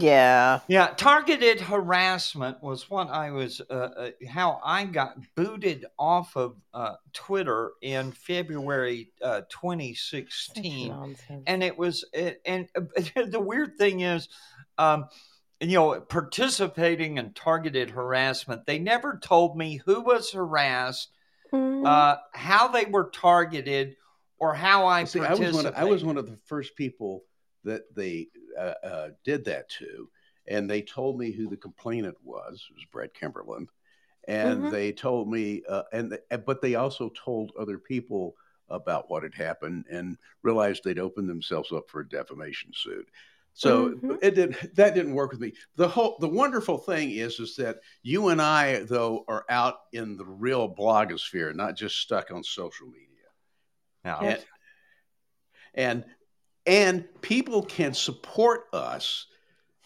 Speaker 4: Yeah.
Speaker 2: Yeah, targeted harassment was what I was, uh, uh, how I got booted off of uh, Twitter in February uh, 2016. And it was, it, and uh, the weird thing is, um, you know, participating in targeted harassment, they never told me who was harassed,
Speaker 4: Mhm.
Speaker 2: uh, how they were targeted, or how I
Speaker 3: See, I
Speaker 2: participated.
Speaker 3: was one. Of, I was one of the first people that they uh, uh, did that to, and they told me who the complainant was. It was Brett Kimberlin, and
Speaker 4: Mhm.
Speaker 3: they told me, uh, and the, but they also told other people about what had happened, and realized they'd opened themselves up for a defamation suit. So
Speaker 4: Mhm.
Speaker 3: it did that didn't work with me. The whole the wonderful thing is is that you and I though are out in the real blogosphere, not just stuck on social media
Speaker 2: Yeah.
Speaker 3: and and and people can support us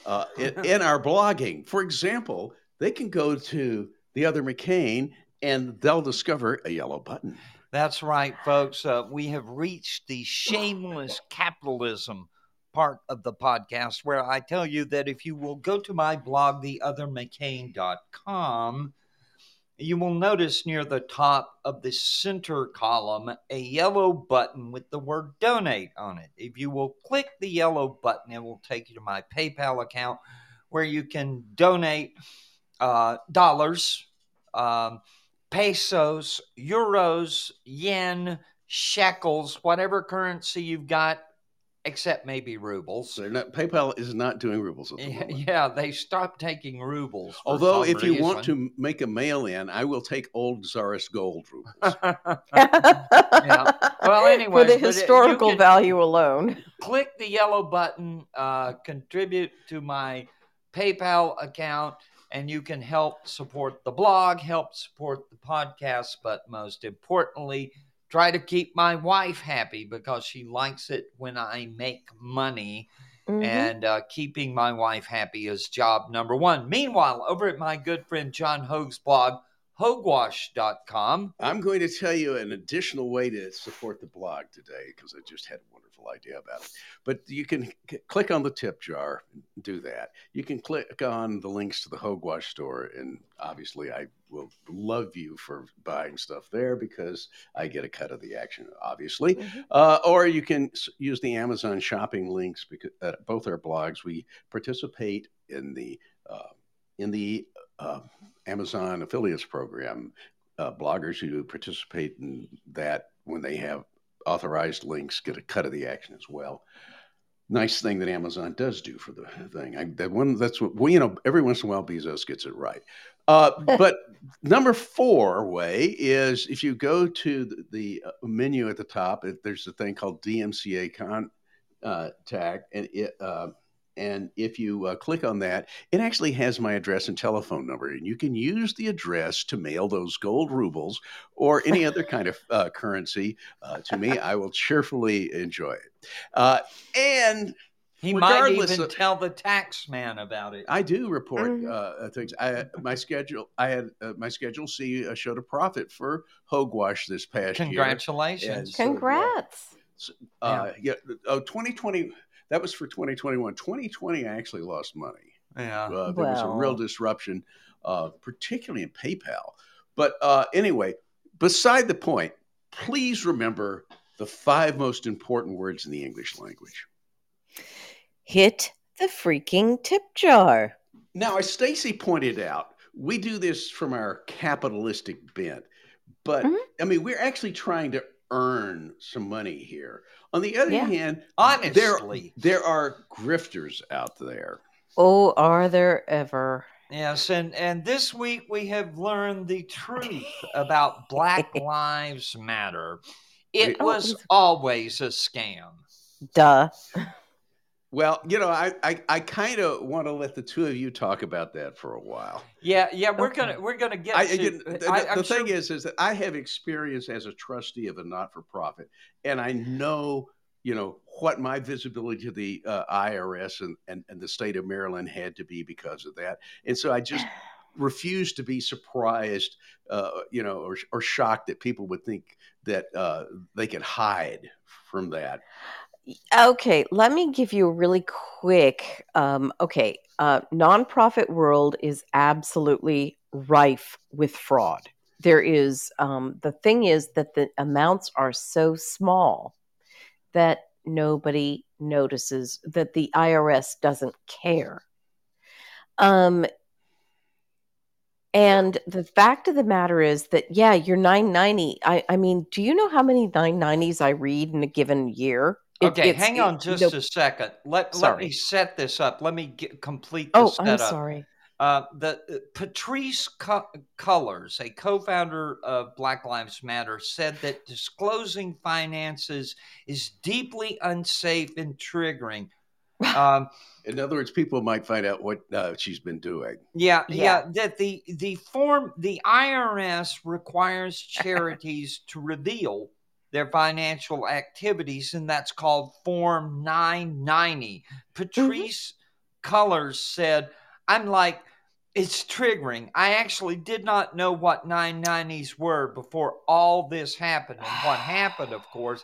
Speaker 3: uh, in, in our blogging. For example, they can go to the other McCain and they'll discover a yellow button.
Speaker 2: That's right, folks. Uh, we have reached the shameless capitalism part of the podcast where I tell you that if you will go to my blog, theothermccain.com, you will notice near the top of the center column a yellow button with the word donate on it. If you will click the yellow button, it will take you to my PayPal account where you can donate uh, dollars, um, pesos, euros, yen, shekels, whatever currency you've got, except maybe rubles.
Speaker 3: They're not, PayPal is not doing rubles at the
Speaker 2: Yeah, yeah, they stopped taking rubles. for
Speaker 3: Although,
Speaker 2: some
Speaker 3: if you want to make a mail in, I will take old Tsarist gold rubles.
Speaker 2: yeah. Well, anyway,
Speaker 4: For the
Speaker 2: but it-
Speaker 4: historical value alone.
Speaker 2: click the yellow button, uh, contribute to my PayPal account, and you can help support the blog, help support the podcast, but most importantly, try to keep my wife happy because she likes it when I make money.
Speaker 4: Mhm.
Speaker 2: And uh, keeping my wife happy is job number one. Meanwhile, over at my good friend John Hoge's blog, hogewash.com,
Speaker 3: I'm going to tell you an additional way to support the blog today because I just had a wonderful idea about it. But you can c- click on the tip jar and do that. You can click on the links to the Hogewash store, and obviously, I will love you for buying stuff there because I get a cut of the action, obviously.
Speaker 4: Mhm.
Speaker 3: Uh, or you can use the Amazon shopping links because uh, both our blogs we participate in the uh, in the uh, Amazon affiliates program uh, bloggers who participate in that when they have authorized links get a cut of the action as well. Nice thing that Amazon does do for the thing. I, that one, that's what well, you know. Every once in a while, Bezos gets it right. Uh, but number four way is if you go to the, the uh, menu at the top, it, there's a thing called DMCA contact, and it uh, and if you uh, click on that, it actually has my address and telephone number. And you can use the address to mail those gold rubles or any other kind of uh, currency uh, to me. I will cheerfully enjoy it. Uh, and
Speaker 2: He might even
Speaker 3: of-
Speaker 2: tell the tax man about it.
Speaker 3: I do report
Speaker 4: Mhm.
Speaker 3: uh, things. I my schedule. I had uh, my schedule C uh, showed a profit for Hogewash this past year.
Speaker 2: Congratulations.
Speaker 3: So, yeah.
Speaker 4: Congrats.
Speaker 3: Uh, yeah. Oh, 2020. That was for 2021. 2020, I actually lost money.
Speaker 2: Yeah.
Speaker 3: Uh, there was a real disruption, uh, particularly in PayPal. But uh, anyway, beside the point, please remember the five most important words in the English language.
Speaker 4: Hit the freaking tip jar.
Speaker 3: Now, as Stacy pointed out, we do this from our capitalistic bent, but
Speaker 4: Mhm.
Speaker 3: I mean, we're actually trying to earn some money here. On the other
Speaker 4: Yeah.
Speaker 3: hand,
Speaker 2: Honestly.
Speaker 3: there are grifters out there.
Speaker 4: Oh, are there ever?
Speaker 2: Yes, and and this week we have learned the truth about Black Lives Matter. It
Speaker 3: Oh,
Speaker 2: was always a scam.
Speaker 4: Duh.
Speaker 3: Well, you know, I I, I kind of want to let the two of you talk about that for a while.
Speaker 2: Yeah, yeah, we're
Speaker 4: Okay.
Speaker 2: gonna we're gonna get
Speaker 3: I,
Speaker 2: to.
Speaker 3: again, the, the-
Speaker 2: I,
Speaker 3: the
Speaker 2: I'm
Speaker 3: thing
Speaker 2: sure-
Speaker 3: is, is that I have experience as a trustee of a not-for-profit, and I know, you know, what my visibility to the uh, IRS and, and and the state of Maryland had to be because of that, and so I just refuse to be surprised, uh, you know, or or shocked that people would think that uh, they could hide from that.
Speaker 4: Okay, let me give you a really quick. Um, okay, uh, nonprofit world is absolutely rife with fraud. There is um, the thing is that the amounts are so small that nobody notices that the IRS doesn't care. Um, and the fact of the matter is that yeah, your 990. I, I mean, do you know how many 990s I read in a given year? It-
Speaker 2: Okay,
Speaker 4: it's-
Speaker 2: hang
Speaker 4: it-
Speaker 2: on just
Speaker 4: no-
Speaker 2: a second. Let let me set this up. Let me get, complete the
Speaker 4: Oh,
Speaker 2: setup.
Speaker 4: I'm sorry.
Speaker 2: Uh, the uh, Patrisse Co- Cullors, a co-founder of Black Lives Matter, said that disclosing finances is deeply unsafe and triggering. Um,
Speaker 3: In other words, people might find out what uh, she's been doing.
Speaker 2: yeah, yeah,
Speaker 4: Yeah.
Speaker 2: That the the form the IRS requires charities to reveal their financial activities, and that's called Form 990. Patrisse Cullors said, "I'm like." It's triggering. I actually did not know what 990s were before all this happened. And what happened, of course,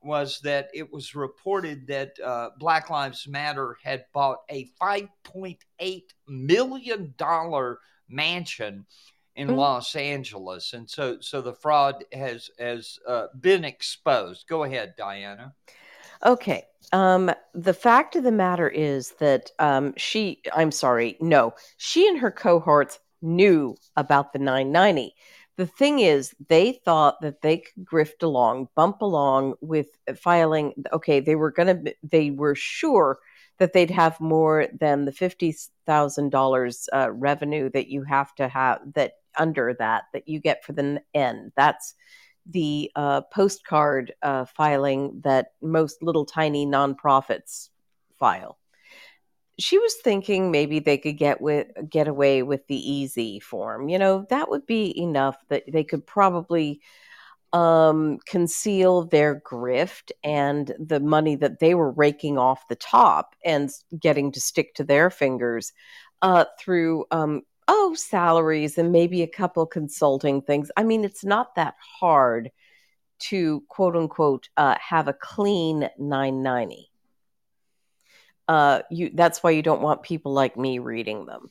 Speaker 2: was that it was reported that uh, Black Lives Matter had bought a $5.8 million mansion in
Speaker 4: Mm.
Speaker 2: Los Angeles. And so, so the fraud has, has uh, been exposed. Go ahead, Dianna.
Speaker 4: Okay. Um, the fact of the matter is that um, she, I'm sorry, no, she and her cohorts knew about the 990. The thing is, they thought that they could grift along, bump along with filing. Okay, they were going to, they were sure that they'd have more than the $50,000 uh, revenue that you have to have, that under that, that you get for the end. That's the uh, postcard uh, filing that most little tiny nonprofits file. She was thinking maybe they could get with get away with the easy form. You know, that would be enough that they could probably um, conceal their grift and the money that they were raking off the top and getting to stick to their fingers uh, through um, oh salaries and maybe a couple consulting things. I mean, it's not that hard to quote unquote uh, have a clean 990. Uh, you that's why you don't want people like me reading them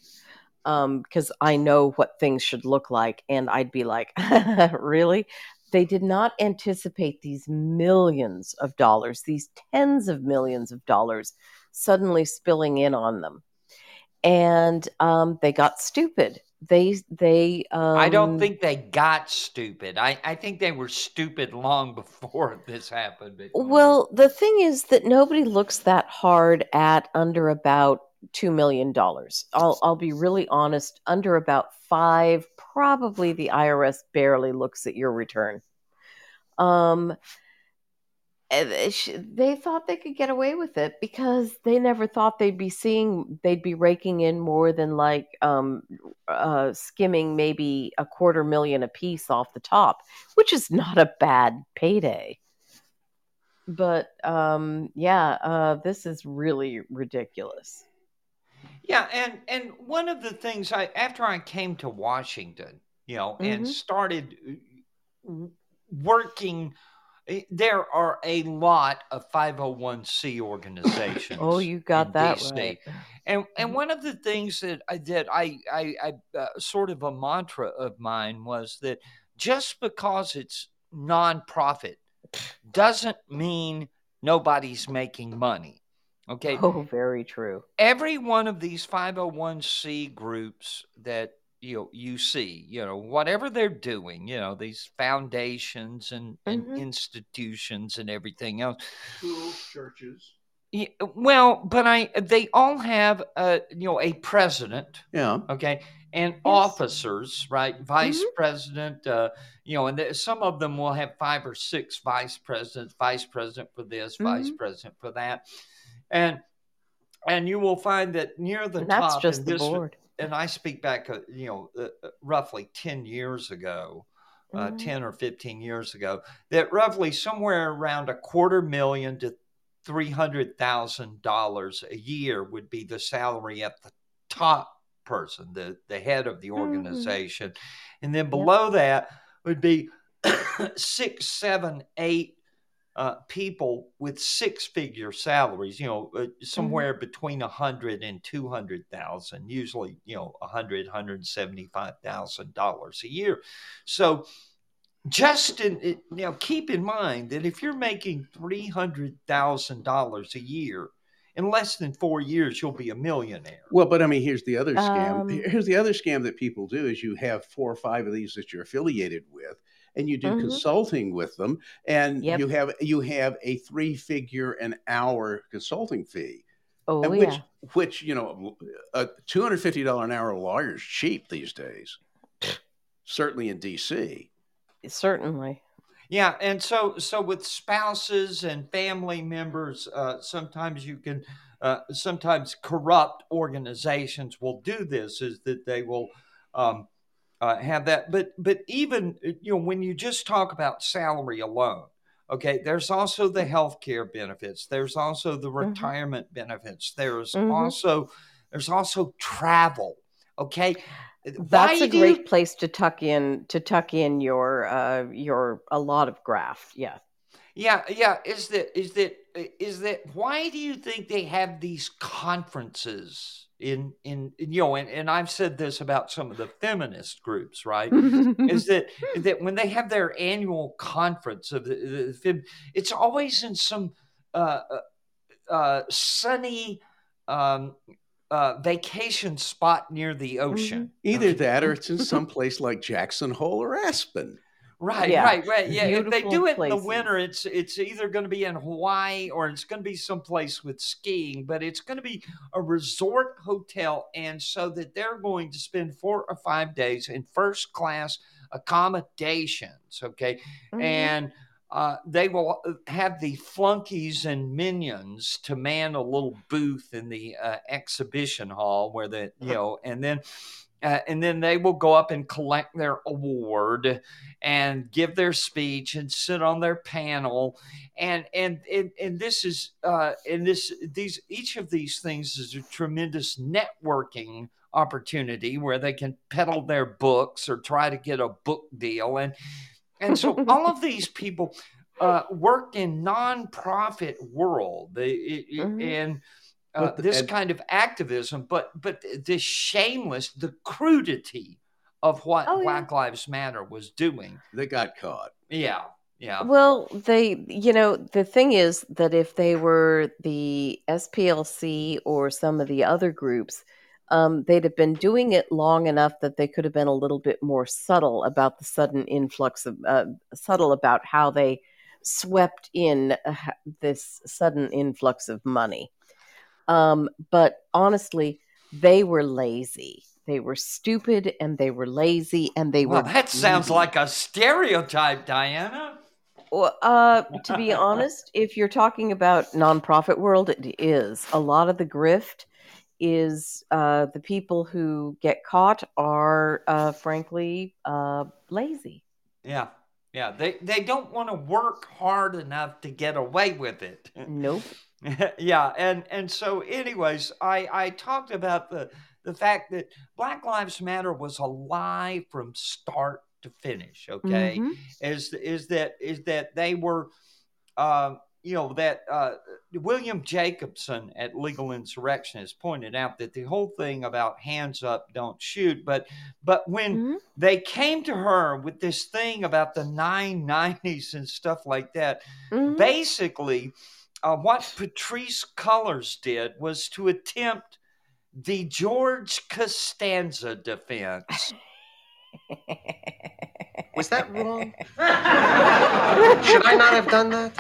Speaker 4: um, because I know what things should look like, and I'd be like, really? They did not anticipate these millions of dollars, these tens of millions of dollars suddenly spilling in on them. And um, they got stupid. they they um,
Speaker 2: I don't think they got stupid. I, I think they were stupid long before this happened. but-
Speaker 4: Well, the thing is that nobody looks that hard at under about two million dollars. I'll I'll be really honest. Under about five, probably the IRS barely looks at your return. Um, they thought they could get away with it because they never thought they'd be seeing they'd be raking in more than like um uh skimming maybe a quarter million a piece off the top which is not a bad payday but um yeah uh this is really ridiculous
Speaker 2: Yeah, and and one of the things I after I came to Washington, you know, and
Speaker 4: Mhm.
Speaker 2: started uh, working there are a lot of 501c organizations.
Speaker 4: oh you got that
Speaker 2: DC.
Speaker 4: right
Speaker 2: And and
Speaker 4: Mhm.
Speaker 2: one of the things that I that I I, I uh, sort of a mantra of mine was that just because it's nonprofit doesn't mean nobody's making money. Okay,
Speaker 4: oh very true
Speaker 2: every one of these 501c groups that you know you see you know whatever they're doing you know these foundations and, and
Speaker 4: Mhm.
Speaker 2: institutions and everything else
Speaker 3: Schools, churches.
Speaker 2: Yeah, well but i they all have a you know a president
Speaker 3: Yeah.
Speaker 2: okay and
Speaker 4: Yes.
Speaker 2: officers right vice
Speaker 4: Mhm.
Speaker 2: president uh you know and there, some of them will have five or six vice presidents vice president for this vice
Speaker 4: Mhm.
Speaker 2: president for that and and you will find that near the
Speaker 4: and that's
Speaker 2: top
Speaker 4: just the
Speaker 2: this
Speaker 4: board
Speaker 2: and i speak back uh, you know uh, uh, roughly 10 years ago uh,
Speaker 4: Mhm.
Speaker 2: 10 or 15 years ago that roughly somewhere around a quarter million to three hundred thousand dollars a year would be the salary at the top person, the the head of the
Speaker 4: Mhm.
Speaker 2: organization, and then below that would be six, seven, eight uh, people with six figure salaries. You know, uh, somewhere between a hundred and two hundred thousand, usually you know a hundred, hundred seventy five thousand dollars a year. So just in it, now keep in mind that if you're making three hundred thousand dollars a year in less than four years you'll be a millionaire
Speaker 3: Well, but I mean, here's the other scam.
Speaker 4: Um,
Speaker 3: here's the other scam that people do is you have four or five of these that you're affiliated with, and you do
Speaker 4: Mhm.
Speaker 3: consulting with them, and
Speaker 4: Yep.
Speaker 3: you have you have a three figure an hour consulting fee,
Speaker 4: oh
Speaker 3: and
Speaker 4: yeah
Speaker 3: which which you know a two hundred fifty dollar an hour lawyer is cheap these days. Certainly in D.C.
Speaker 4: certainly
Speaker 2: yeah and so so with spouses and family members uh, sometimes you can uh, sometimes corrupt organizations will do this is that they will um, uh, have that but but even uh, you know when you just talk about salary alone okay there's also the health care benefits there's also the
Speaker 4: Mhm.
Speaker 2: retirement benefits there's
Speaker 4: Mhm.
Speaker 2: also there's also travel okay
Speaker 4: That's
Speaker 2: Why
Speaker 4: a great
Speaker 2: you-
Speaker 4: place to tuck in to tuck in your uh your a lot of graft. Yeah.
Speaker 2: Yeah, yeah. Is that is that is that why do you think they have these conferences in in you know? And, and I've said this about some of the feminist groups, right? is that that when they have their annual conference of the, the fem, it's always in some uh, uh, uh, sunny um, uh, vacation spot near the ocean.
Speaker 3: Either that, or it's in some place like Jackson Hole or Aspen.
Speaker 2: Right,
Speaker 4: Yeah.
Speaker 2: right, right. Yeah, if they do it in the winter, it's it's either going to be in Hawaii or it's going to be someplace with skiing, but it's going to be a resort hotel, and so that they're going to spend four or five days in first class accommodations. Okay,
Speaker 4: Mhm.
Speaker 2: and uh, they will have the flunkies and minions to man a little booth in the uh, exhibition hall where the you know and then uh, and then they will go up and collect their award and give their speech and sit on their panel. And and and, and this is uh and this these each of these things is a tremendous networking opportunity where they can peddle their books or try to get a book deal. And and so all of these people uh, work in nonprofit world. They, it-
Speaker 4: Mhm.
Speaker 2: and uh,
Speaker 3: But the-
Speaker 2: this
Speaker 3: and-
Speaker 2: kind of activism but but the shameless the crudity of what
Speaker 4: Oh, yeah.
Speaker 2: black lives matter was doing
Speaker 3: They got caught.
Speaker 2: yeah yeah
Speaker 4: Well, they, you know, the thing is that if they were the SPLC or some of the other groups, um, they'd have been doing it long enough that they could have been a little bit more subtle about the sudden influx of uh, subtle about how they swept in uh, this sudden influx of money. Um, but honestly, they were lazy. They were stupid and they were lazy and they were
Speaker 2: Well,
Speaker 4: were.
Speaker 2: that sounds like a stereotype, Dianna.
Speaker 4: Well, uh, to be honest, if you're talking about nonprofit world, it is a lot of the grift is uh, the people who get caught are uh, frankly uh, lazy.
Speaker 2: Yeah. Yeah. They they don't want to work hard enough to get away with it.
Speaker 4: Nope.
Speaker 2: yeah, and and so anyways, I I talked about the the fact that Black Lives Matter was a lie from start to finish, okay?
Speaker 4: Mhm.
Speaker 2: Is is that is that they were uh, you know that uh, William Jacobson at Legal Insurrection has pointed out that the whole thing about hands up, don't shoot, but but when
Speaker 4: Mhm.
Speaker 2: they came to her with this thing about the 990s and stuff like that,
Speaker 4: Mhm.
Speaker 2: basically, uh, what Patrisse Cullors did was to attempt the George Costanza defense.
Speaker 5: Was that wrong? Should I not have done that?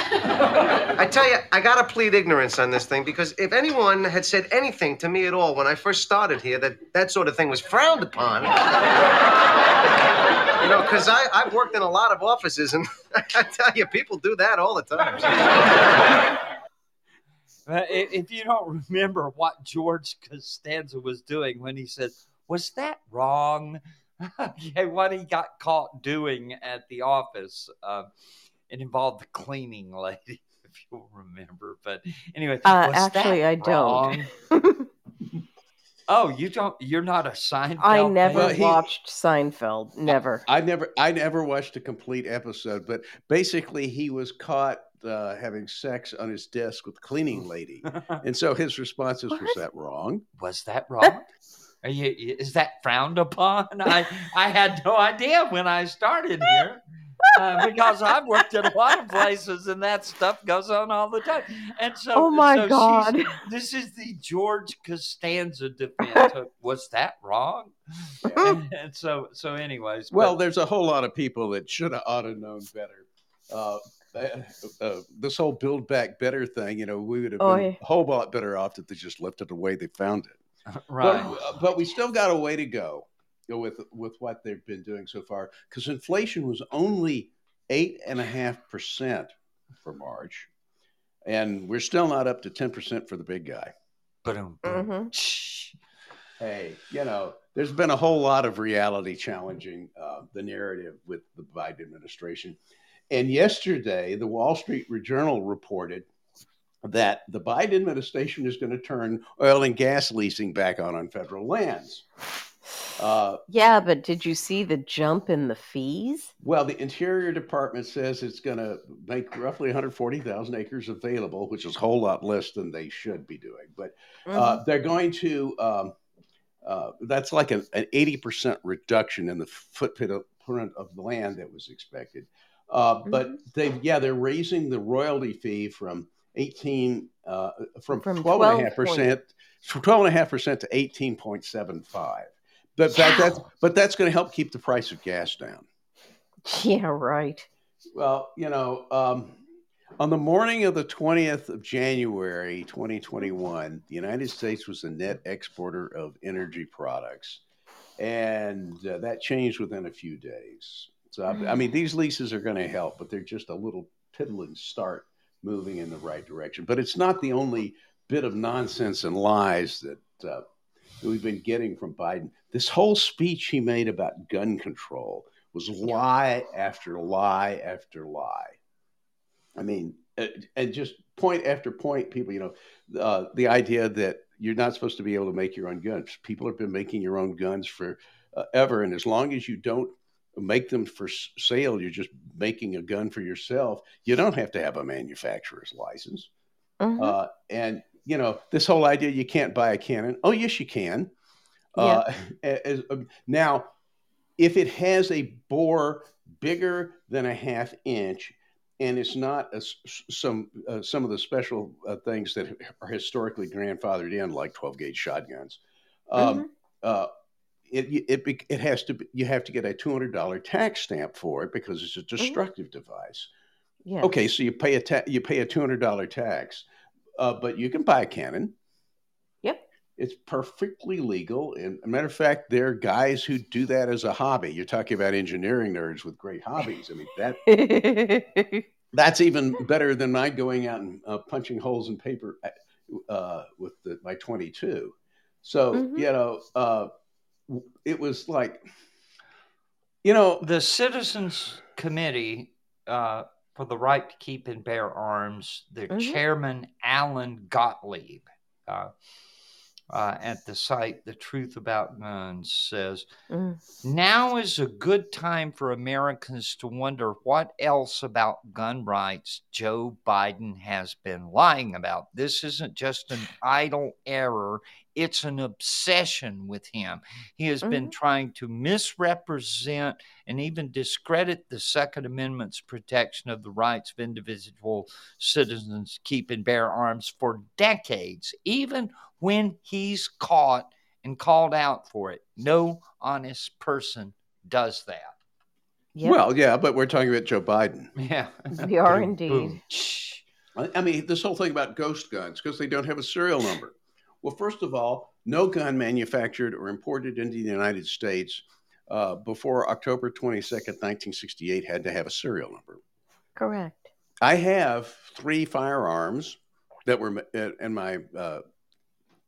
Speaker 5: I tell you, I gotta plead ignorance on this thing because if anyone had said anything to me at all when I first started here that that sort of thing was frowned upon, you know, because I I've worked in a lot of offices and I tell you, people do that all the time.
Speaker 2: Uh, if you don't remember what George Costanza was doing when he said, Was that wrong? okay, what he got caught doing at the office. Uh, it involved the cleaning lady, if you'll remember. But anyway,
Speaker 4: Uh,
Speaker 2: was that
Speaker 4: actually, I don't.
Speaker 2: oh, you don't? You're not a Seinfeld.
Speaker 4: I
Speaker 2: fan?
Speaker 4: never
Speaker 3: he-
Speaker 4: watched Seinfeld. Never.
Speaker 3: I never, I never watched a complete episode, but basically he was caught uh, having sex on his desk with the cleaning lady, and so his response is, "Was that wrong?"
Speaker 2: was that wrong? Are you, is that frowned upon? I, I had no idea when I started here uh, because I've worked in a lot of places and that stuff goes on all the time. And so,
Speaker 4: Oh my
Speaker 2: so
Speaker 4: God.
Speaker 2: this is the George Costanza defense. Was that wrong? and, and so, so, anyways,
Speaker 3: Well,
Speaker 2: but-
Speaker 3: there's a whole lot of people that should have ought to known better. Uh, uh, uh, this whole build back better thing, you know, we would have
Speaker 4: Oh,
Speaker 3: been
Speaker 4: yeah.
Speaker 3: a whole lot better off if they just left it the way they found it.
Speaker 2: right.
Speaker 3: But, but we still got a way to go with with what they've been doing so far because inflation was only eight and a half percent for March, and we're still not up to ten percent for the big guy.
Speaker 2: Ba-dum,
Speaker 4: Mhm.
Speaker 3: Hey, you know, there's been a whole lot of reality challenging uh, the narrative with the Biden administration. And yesterday, the Wall Street Journal reported that the Biden administration is going to turn oil and gas leasing back on on federal lands. Uh,
Speaker 4: Yeah, but did you see the jump in the fees?
Speaker 3: well, the Interior Department says it's going to make roughly 140,000 acres available, which is a whole lot less than they should be doing. But uh, they're going to, um, uh, that's like an, an 80% reduction in the footprint of, of the land that was expected. Uh, But they've, yeah, they're raising the royalty fee from 18, uh, from,
Speaker 4: From
Speaker 3: 12.5%, from 12.5% to 18.75. But, that, that's, but that's going to help keep the price of gas down.
Speaker 4: Yeah, right.
Speaker 3: Well, you know, um, on the morning of the 20th of January, 2021, the United States was a net exporter of energy products. And uh, that changed within a few days. So, I, I mean, these leases are going to help, but they're just a little piddling start moving in the right direction. But it's not the only bit of nonsense and lies that, uh, that we've been getting from Biden. This whole speech he made about gun control was lie after lie after lie. I mean, uh, and just point after point, people, you know, uh, the idea that you're not supposed to be able to make your own guns. People have been making your own guns for uh, ever, and as long as you don't make them for sale, you're just making a gun for yourself. You don't have to have a manufacturer's license.
Speaker 4: Mhm.
Speaker 3: Uh, and you know this whole idea you can't buy a cannon. Oh yes, you can. Uh, as, um, now, if it has a bore bigger than a half inch, and it's not a some uh, some of the special uh, things that are historically grandfathered in, like 12 gauge shotguns, Um, uh, it it it has to be, you have to get a two hundred dollar tax stamp for it because it's a destructive device.
Speaker 4: Yeah.
Speaker 3: Okay, so you pay a ta- you pay a two hundred dollar tax, uh, but you can buy a cannon.
Speaker 4: Yep.
Speaker 3: It's perfectly legal. And a matter of fact, there are guys who do that as a hobby. You're talking about engineering nerds with great hobbies. I mean that that's even better than my going out and uh, punching holes in paper uh, with the, my 22. So
Speaker 4: Mhm.
Speaker 3: you know, uh, it was like, you know,
Speaker 2: The Citizens Committee uh, for the Right to Keep and Bear Arms, the
Speaker 4: Mhm.
Speaker 2: chairman, Alan Gottlieb, uh, uh, at the site The Truth About Guns says,
Speaker 4: Mm.
Speaker 2: Now is a good time for Americans to wonder what else about gun rights Joe Biden has been lying about. This isn't just an idle error, it's an obsession with him. He has been mm-hmm. trying to misrepresent and even discredit the Second Amendment's protection of the rights of individual citizens to keep and bear arms for decades, even when he's caught and called out for it. No honest person does that.
Speaker 4: Yep.
Speaker 3: well, yeah, but we're talking about Joe Biden.
Speaker 2: Yeah.
Speaker 4: We are
Speaker 2: Boom,
Speaker 4: indeed.
Speaker 2: boom.
Speaker 3: I I mean, this whole thing about ghost guns because they don't have a serial number. Well, first of all, no gun manufactured or imported into the United States uh, before October 22nd, 1968 had to have a serial number.
Speaker 4: Correct.
Speaker 3: I have three firearms that were in in my uh,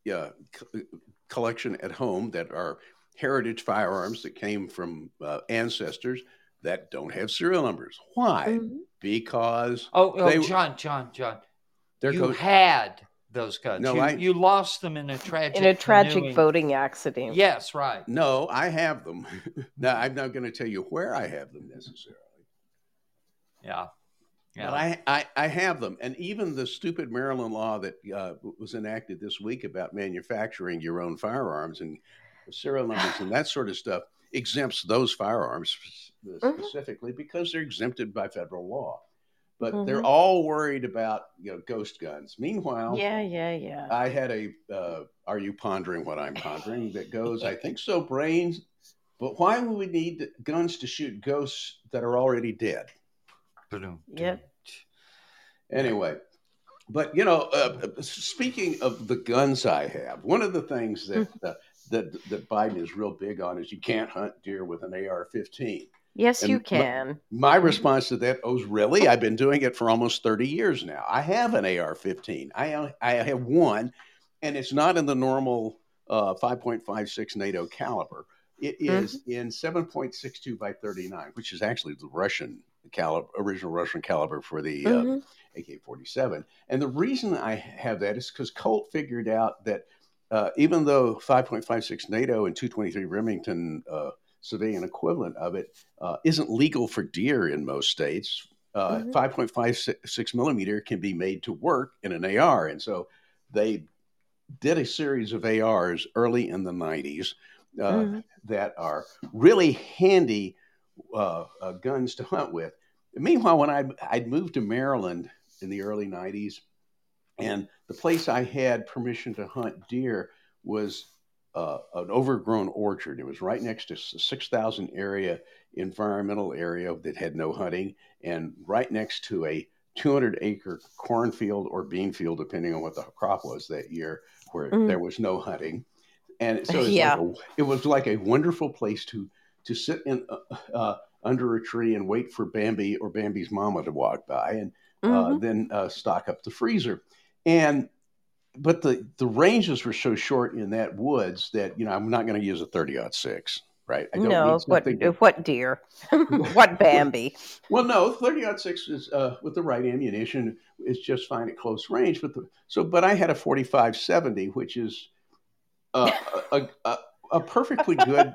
Speaker 3: yeah, co- collection at home that are heritage firearms that came from uh, ancestors that don't have serial numbers. Why?
Speaker 4: Mhm.
Speaker 3: Because
Speaker 2: Oh, oh
Speaker 3: They-
Speaker 2: John, John, John.
Speaker 3: they're
Speaker 2: you
Speaker 3: co-
Speaker 2: had those guns.
Speaker 3: No,
Speaker 2: you,
Speaker 3: I-
Speaker 2: you lost them in a tragic
Speaker 4: In a tragic
Speaker 2: canoeing-
Speaker 4: voting accident.
Speaker 2: Yes, right.
Speaker 3: No, I have them. now, I'm not going to tell you where I have them necessarily,
Speaker 2: Yeah. Yeah.
Speaker 3: but I, I, I have them. And even the stupid Maryland law that uh, was enacted this week about manufacturing your own firearms and serial numbers and that sort of stuff exempts those firearms
Speaker 4: Mhm.
Speaker 3: specifically because they're exempted by federal law. But they're
Speaker 4: Mhm.
Speaker 3: all worried about you know ghost guns. Meanwhile,
Speaker 4: Yeah, yeah, yeah.
Speaker 3: I had a uh, "Are you pondering what I'm pondering?" that goes, "I think so, brains." But why would we need guns to shoot ghosts that are already dead?
Speaker 2: Ba-dum,
Speaker 4: Yep.
Speaker 3: Anyway, but you know, uh, speaking of the guns I have, one of the things that uh, that that Biden is real big on is you can't hunt deer with an AR-15.
Speaker 4: Yes,
Speaker 3: and
Speaker 4: you can.
Speaker 3: My response to that, oh, really? I've been doing it for almost 30 years now. I have an AR-15. I I have one, and it's not in the normal uh, 5.56 NATO caliber. It is in 7.62 by 39, which is actually the Russian caliber, original Russian caliber for the uh,
Speaker 4: Mhm.
Speaker 3: AK-47. And the reason I have that is because Colt figured out that uh, even though 5.56 NATO and 223 Remington uh, civilian equivalent of it uh, not legal for deer in most states, uh,
Speaker 4: Mhm.
Speaker 3: 5.56 millimeter can be made to work in an AR. And so they did a series of ARs early in the 90s uh,
Speaker 4: Mhm.
Speaker 3: that are really handy uh, uh, guns to hunt with. Meanwhile, when I I'd moved to Maryland in the early '90s, and the place I had permission to hunt deer was uh, an overgrown orchard. It was right next to a 6,000 area environmental area that had no hunting, and right next to a 200 acre cornfield or bean field, depending on what the crop was that year, where
Speaker 4: Mm.
Speaker 3: there was no hunting. And so it's
Speaker 4: Yeah.
Speaker 3: like a, it was like a wonderful place to to sit in uh, uh, under a tree and wait for Bambi or Bambi's mama to walk by, and uh,
Speaker 4: Mhm.
Speaker 3: then uh, stock up the freezer. And but the the ranges were so short in that woods that you know I'm not going to use a 30 six, right? I
Speaker 4: no, what
Speaker 3: that-
Speaker 4: what deer? what Bambi?
Speaker 3: well, no, 30 six is uh, with the right ammunition is just fine at close range. But the, so, but I had a 45 70, which is uh, a, a, a perfectly good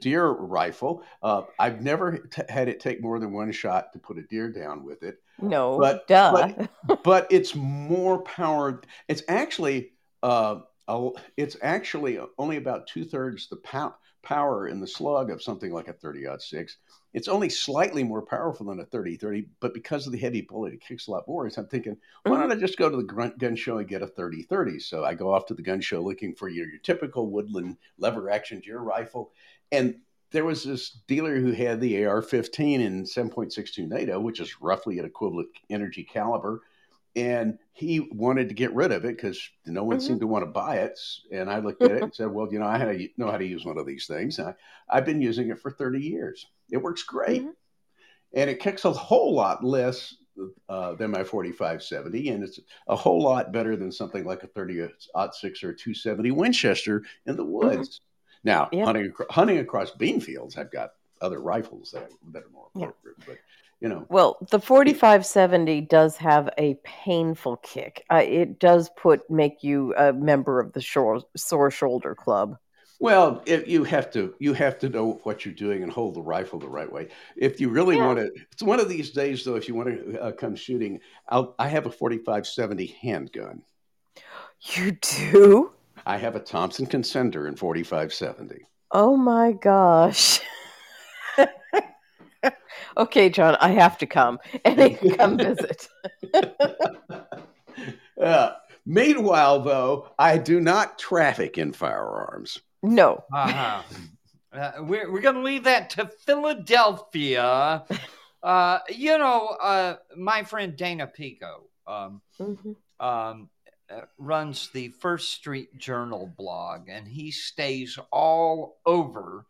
Speaker 3: deer rifle. Uh, I've never t- had it take more than one shot to put a deer down with it.
Speaker 4: No,
Speaker 3: But-
Speaker 4: duh.
Speaker 3: but it's more powered. It's actually uh, a, it's actually only about two thirds the pow- power in the slug of something like a 30 six, It's only slightly more powerful than a 30-30, but because of the heavy bullet, it kicks a lot more. So I'm thinking, why mm-hmm. don't I just go to the grunt gun show and get a 30-30? So I go off to the gun show looking for your, your typical woodland lever action deer rifle. And there was this dealer who had the AR-15 in 7.62 NATO, which is roughly an equivalent energy caliber, and he wanted to get rid of it because no one
Speaker 4: Mhm.
Speaker 3: seemed to want to buy it. And I looked at it and said, "Well, you know, I had to know how to use one of these things. I, I've been using it for 30 years. It works great,
Speaker 4: Mhm.
Speaker 3: and it kicks a whole lot less uh, than my 4570, and it's a whole lot better than something like a 30 six or 270 Winchester in the woods. Now,
Speaker 4: Yep.
Speaker 3: hunting hunting across bean fields, I've got other rifles that, that are more
Speaker 4: Yeah.
Speaker 3: appropriate, but you know,
Speaker 4: Well, the 4570 does have a painful kick. Uh, it does put make you a member of the shore, sore shoulder club.
Speaker 3: Well, if you have to, you have to know what you're doing and hold the rifle the right way. If you really
Speaker 4: Yeah.
Speaker 3: want to, it's one of these days though. If you want to uh, come shooting, I'll, I have a 4570 handgun.
Speaker 4: You do?
Speaker 3: I have a Thompson Contender in 4570.
Speaker 4: Oh my gosh. okay, John, I have to come and come visit.
Speaker 3: Uh, meanwhile, though, I do not traffic in firearms.
Speaker 4: No.
Speaker 2: Uh-huh. Uh, we're we're going to leave that to Philadelphia. Uh, you know, uh, my friend Dana Pico um,
Speaker 4: Mhm.
Speaker 2: um, uh, runs the First Street Journal blog, and he stays all over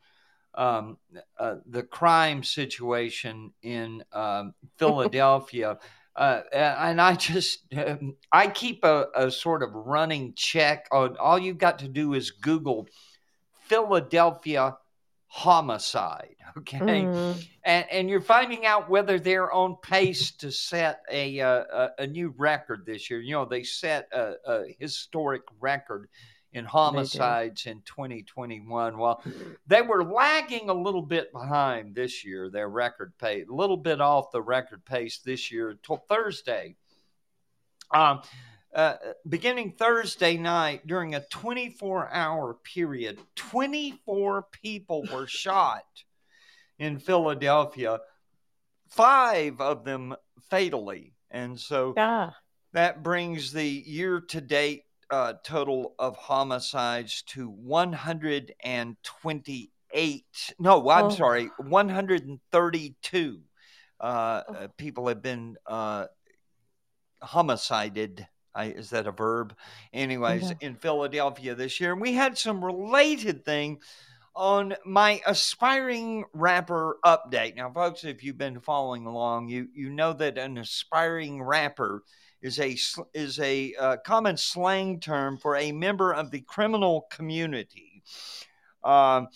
Speaker 2: um, uh, the crime situation in um, Philadelphia. Uh, and I just, um, I keep a, a sort of running check on all you've got to do is Google Philadelphia homicide. Okay.
Speaker 4: Mhm.
Speaker 2: And, and you're finding out whether they're on pace to set a, uh, a, a new record this year. You know, they set a, a historic record in homicides in 2021. Well, they were lagging a little bit behind this year, their record pace, a little bit off the record pace this year until Thursday. Um, uh, beginning Thursday night during a 24 hour period, 24 people were shot in Philadelphia, five of them fatally. And so
Speaker 4: Ah,
Speaker 2: that brings the year to date uh, total of homicides to 128. No, I'm
Speaker 4: Oh.
Speaker 2: sorry, 132 uh, uh, people have been uh, homicided. I, is that a verb? Anyways,
Speaker 4: Yeah.
Speaker 2: in Philadelphia this year. And we had some related thing on my aspiring rapper update. Now, folks, if you've been following along, you you know that an aspiring rapper is a is a uh, common slang term for a member of the criminal community. Um,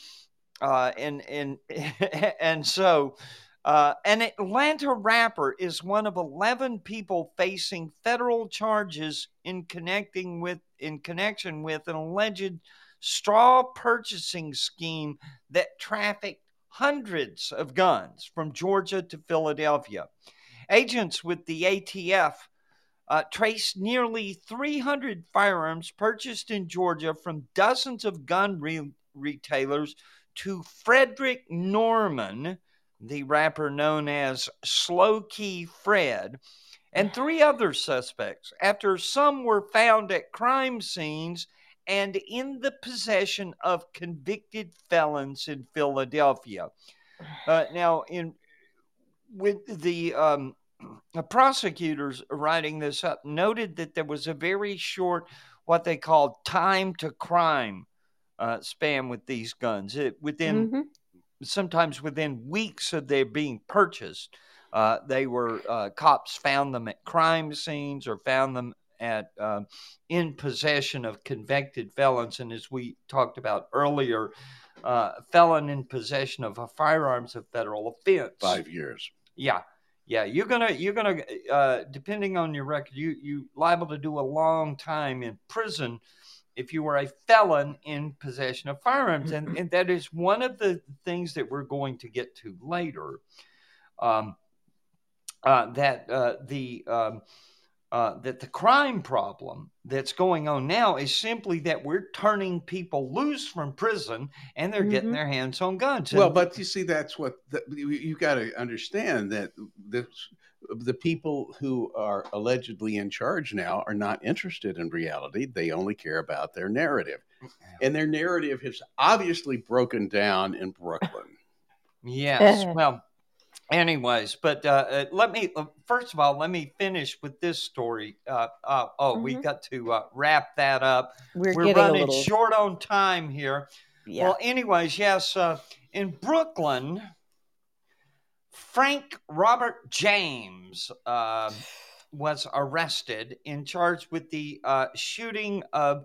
Speaker 2: uh, and and and so. Uh, an Atlanta rapper is one of 11 people facing federal charges in connecting with in connection with an alleged straw purchasing scheme that trafficked hundreds of guns from Georgia to Philadelphia. Agents with the ATF uh, traced nearly 300 firearms purchased in Georgia from dozens of gun re- retailers to Frederick Norman, the rapper known as Slow Key Fred, and three other suspects after some were found at crime scenes and in the possession of convicted felons in Philadelphia. Uh, now, in with the um, the prosecutors writing this up noted that there was a very short, what they called time to crime uh, span with these guns. It, within
Speaker 4: mhm.
Speaker 2: sometimes within weeks of their being purchased, uh, they were uh, cops found them at crime scenes or found them at um, in possession of convicted felons. And as we talked about earlier, uh, felon in possession of a firearms a federal offense.
Speaker 3: Five years.
Speaker 2: Yeah, yeah. You're gonna you're gonna uh, depending on your record, you you liable to do a long time in prison if you were a felon in possession of firearms, and, and that is one of the things that we're going to get to later. Um, uh, that uh, the um, uh, that the crime problem that's going on now is simply that we're turning people loose from prison and they're getting
Speaker 4: Mhm.
Speaker 2: their hands on guns.
Speaker 3: Well,
Speaker 2: And-
Speaker 3: but you see, that's what the, you, you got to understand that the the people who are allegedly in charge now are not interested in reality. They only care about their narrative, and their narrative has obviously broken down in Brooklyn.
Speaker 2: Yes. well, anyways, but uh, uh, let me uh, first of all let me finish with this story. Uh, uh, oh, we
Speaker 4: Mhm.
Speaker 2: got to uh, wrap that up.
Speaker 4: We're,
Speaker 2: We're
Speaker 4: getting a
Speaker 2: running
Speaker 4: little.
Speaker 2: short on time here.
Speaker 4: yeah.
Speaker 2: Well, anyways, yes, uh, in Brooklyn, Frank Robert James uh, was arrested and charged with the uh, shooting of.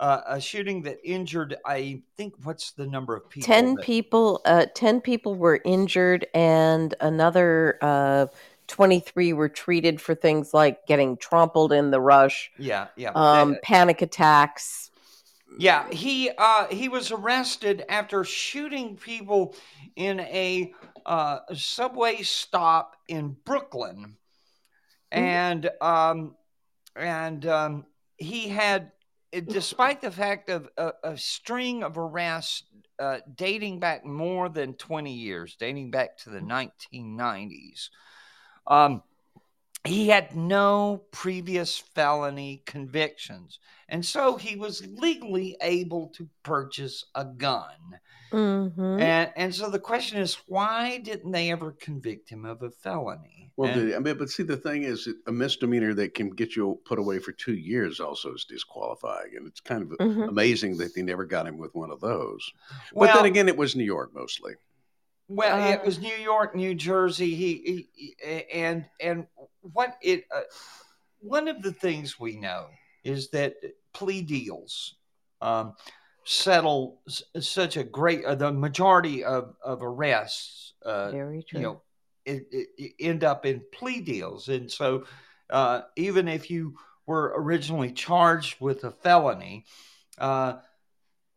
Speaker 2: Uh, a shooting that injured, I think, what's the number of people?
Speaker 4: 10
Speaker 2: that-
Speaker 4: people uh 10 people were injured and another uh 23 were treated for things like getting trampled in the rush
Speaker 2: Yeah, yeah.
Speaker 4: um
Speaker 2: Uh,
Speaker 4: panic attacks
Speaker 2: Yeah, he uh, he was arrested after shooting people in a uh, subway stop in Brooklyn, and um, and um, he had, despite the fact of a, a string of arrests uh, dating back more than twenty years, dating back to the nineteen nineties. Um, he had no previous felony convictions. And so he was legally able to purchase a gun.
Speaker 4: Mhm.
Speaker 2: And, and so the question is, why didn't they ever convict him of a felony?
Speaker 3: Well,
Speaker 2: And-
Speaker 3: the, I mean, but see, the thing is, a misdemeanor that can get you put away for two years also is disqualifying, and it's kind of
Speaker 4: Mhm.
Speaker 3: amazing that they never got him with one of those. But
Speaker 2: well,
Speaker 3: then again, it was New York mostly.
Speaker 2: well,
Speaker 4: Uh,
Speaker 2: it was New York, New Jersey. He, he, he and and what it uh, one of the things we know is that plea deals um, settle s- such a great uh, the majority of of arrests uh,
Speaker 4: very true.
Speaker 2: you know it, it, end up in plea deals. And so uh, even if you were originally charged with a felony uh,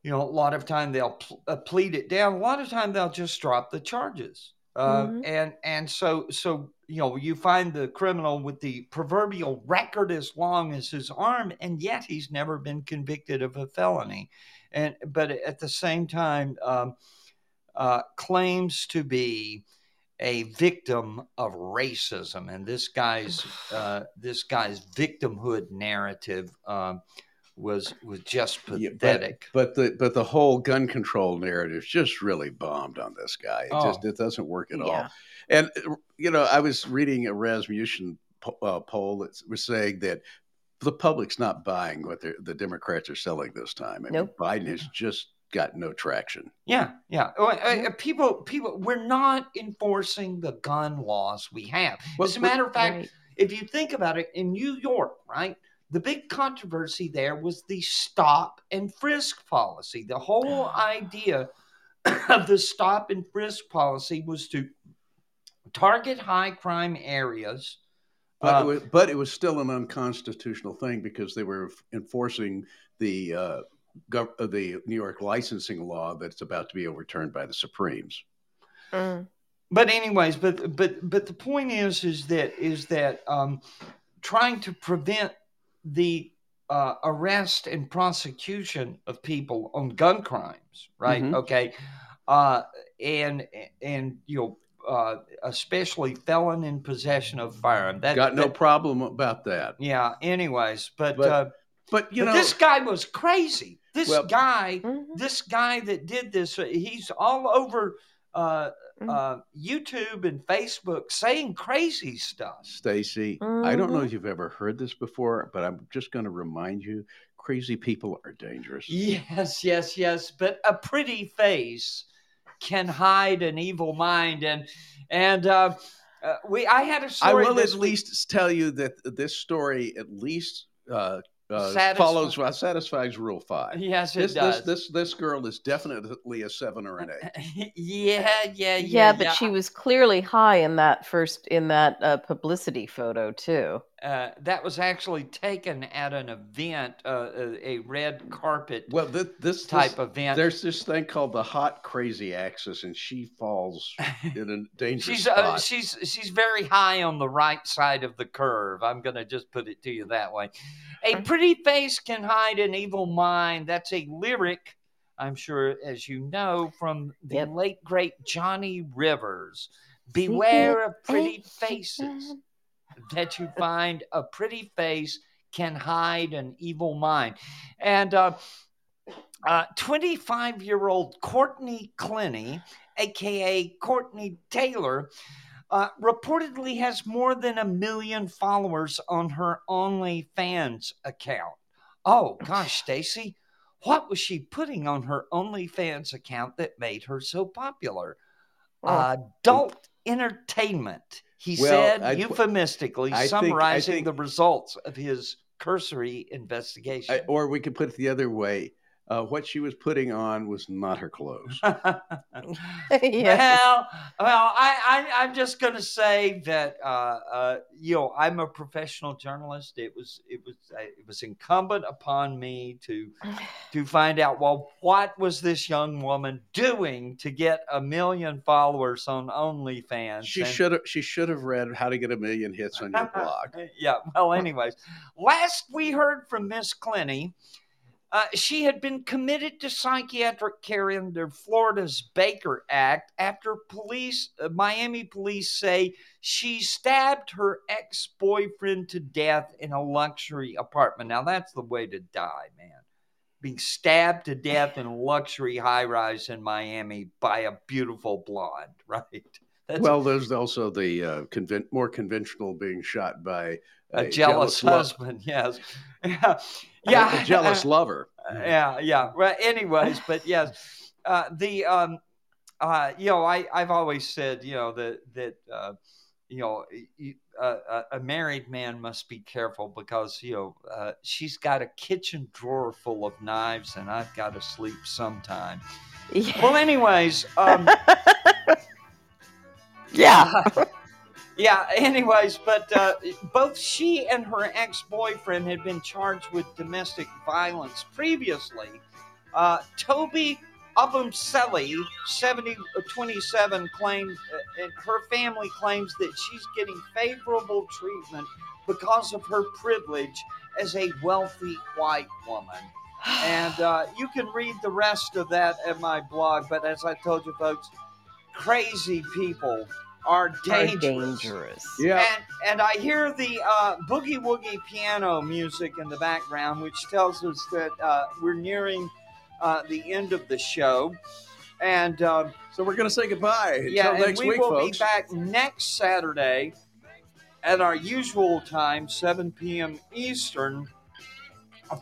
Speaker 2: you know a lot of time they'll pl- uh, plead it down. A lot of time they'll just drop the charges uh,
Speaker 4: Mhm.
Speaker 2: and and so so you know you find the criminal with the proverbial record as long as his arm and yet he's never been convicted of a felony. And but at the same time um, uh, claims to be a victim of racism. And this guy's uh, this guy's victimhood narrative um, was was just
Speaker 3: Yeah, but-
Speaker 2: pathetic
Speaker 3: But the but the whole gun control narrative just really bombed on this guy. It just
Speaker 2: Oh.
Speaker 3: it doesn't work at all. And you know, I was reading a Rasmussen po- uh, poll that was saying that the public's not buying what the Democrats are selling this time. I
Speaker 4: Nope.
Speaker 3: mean, Biden has just got no traction.
Speaker 2: Yeah, yeah. Oh,
Speaker 4: Yeah.
Speaker 2: People, people, we're not enforcing the gun laws we have.
Speaker 3: Well,
Speaker 2: As a
Speaker 3: but-
Speaker 2: matter of fact,
Speaker 4: right.
Speaker 2: if you think about it, in New York, right, the big controversy there was the stop and frisk policy. The whole idea of the stop and frisk policy was to target high crime areas.
Speaker 3: But,
Speaker 2: Uh,
Speaker 3: it was, but it was still an unconstitutional thing because they were enforcing the uh, gov- uh, the New York licensing law that's about to be overturned by the Supremes.
Speaker 4: Mm.
Speaker 2: but anyways but but but the point is is that is that um trying to prevent the uh, arrest and prosecution of people on gun crimes right
Speaker 3: Mhm.
Speaker 2: okay uh and and you know uh especially felon in possession of firearm that
Speaker 3: got no
Speaker 2: that-
Speaker 3: problem about that.
Speaker 2: yeah anyways but,
Speaker 3: But,
Speaker 2: uh
Speaker 3: But you
Speaker 2: but
Speaker 3: know,
Speaker 2: this guy was crazy this
Speaker 3: Well-
Speaker 2: guy
Speaker 4: Mhm.
Speaker 2: this guy that did this uh, he's all over uh,
Speaker 4: Mm.
Speaker 2: uh, youtube and facebook saying crazy stuff
Speaker 3: Stacy, I don't know
Speaker 4: Mhm.
Speaker 3: if you've ever heard this before, but I'm just going to remind you: crazy people are dangerous.
Speaker 2: yes yes yes but a pretty face can hide an evil mind and and uh, uh, we i had a
Speaker 3: I
Speaker 2: story
Speaker 3: I
Speaker 2: will
Speaker 3: at least tell you that this story at least uh, uh,
Speaker 2: Satisfy-
Speaker 3: follows uh, satisfies Rule Five.
Speaker 2: yes it
Speaker 3: This,
Speaker 2: does
Speaker 3: this this this girl is definitely a seven or an eight.
Speaker 2: yeah yeah yeah
Speaker 4: yeah, but she was clearly high in that first in that uh, publicity photo too
Speaker 2: uh, that was actually taken at an event, uh, a, a red carpet
Speaker 3: Well, th- this
Speaker 2: type
Speaker 3: this,
Speaker 2: event.
Speaker 3: There's this thing called the hot crazy axis, and she falls in a dangerous
Speaker 2: she's uh, she's she's very high on the right side of the curve. I'm gonna just put it to you that way. A pretty face can hide an evil mind. That's a lyric, I'm sure, as you know, from the
Speaker 4: Yep.
Speaker 2: late great Johnny Rivers. Beware of pretty faces. That you find a pretty face can hide an evil mind. And uh, uh, 25 year old Courtney Clenney, aka Courtney Taylor, uh, reportedly has more than a million followers on her OnlyFans account. Oh gosh, Stacy, what was she putting on her OnlyFans account that made her so popular?
Speaker 4: Oh.
Speaker 2: Adult entertainment, he
Speaker 3: Well,
Speaker 2: said
Speaker 3: I-
Speaker 2: euphemistically,
Speaker 3: I think-
Speaker 2: summarizing
Speaker 3: think-
Speaker 2: the results of his cursory investigation.
Speaker 3: I- or we could put it the other way. Uh, what she was putting on was not her clothes.
Speaker 4: yeah.
Speaker 2: Well, well, I, I, I'm just going to say that, uh, uh, you know, I'm a professional journalist. It was, it was, uh, it was incumbent upon me to, to find out, well, what was this young woman doing to get a million followers on OnlyFans?
Speaker 3: She should have. She should have read "How to Get a Million Hits" on your blog.
Speaker 2: yeah. Well, anyways, last we heard from Miss Clenney, uh, she had been committed to psychiatric care under Florida's Baker Act after police, uh, Miami police say she stabbed her ex boyfriend to death in a luxury apartment. Now, that's the way to die, man. Being stabbed to death in a luxury high rise in Miami by a beautiful blonde, right? That's
Speaker 3: Well, there's also the uh, more conventional being shot by
Speaker 2: a, jealous,
Speaker 3: lo-
Speaker 2: husband, yes. Yeah. yeah.
Speaker 3: a jealous lover.
Speaker 2: yeah, yeah. Well, anyways, but yes, uh, the um, uh, you know, I I've always said, you know, that that uh, you know, you, uh, a- a married man must be careful because you know uh, she's got a kitchen drawer full of knives, and I've got to sleep sometime.
Speaker 4: Yeah.
Speaker 2: Well, anyways, um,
Speaker 4: yeah.
Speaker 2: Yeah, anyways, but uh, both she and her ex boyfriend had been charged with domestic violence previously. Uh, Toby Obumseli, 70, uh, 27, claimed, uh, and her family claims that she's getting favorable treatment because of her privilege as a wealthy white woman. And uh, you can read the rest of that at my blog, but as I told you, folks, crazy people are
Speaker 4: Are
Speaker 2: dangerous.
Speaker 4: dangerous.
Speaker 3: Yeah.
Speaker 2: And, and I hear the uh, boogie woogie piano music in the background, which tells us that uh, we're nearing uh, the end of the show. And uh,
Speaker 3: So we're gonna say goodbye
Speaker 2: yeah,
Speaker 3: until
Speaker 2: and
Speaker 3: next
Speaker 2: we
Speaker 3: week,
Speaker 2: will
Speaker 3: folks.
Speaker 2: be back next Saturday at our usual time, 7 p.m. Eastern,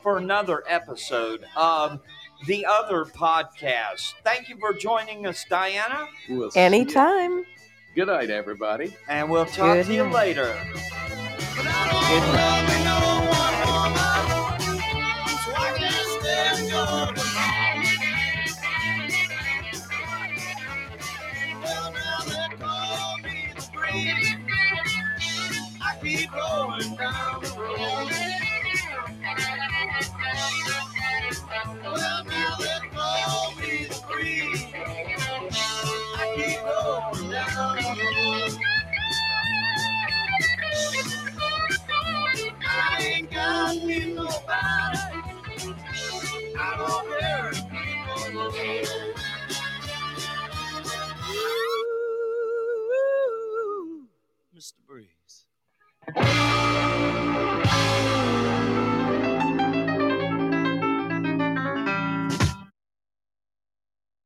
Speaker 2: for another episode of the other podcast. Thank you for joining us, Dianna,
Speaker 3: We'll see you.
Speaker 4: Anytime.
Speaker 3: Good night, everybody.
Speaker 2: and we'll talk
Speaker 4: Good
Speaker 2: to you
Speaker 4: night.
Speaker 2: later.
Speaker 1: But I don't love me no more, so I can't stand your Well, now they call me the breeze. I keep rolling down the road. Well, now Mr. Breeze.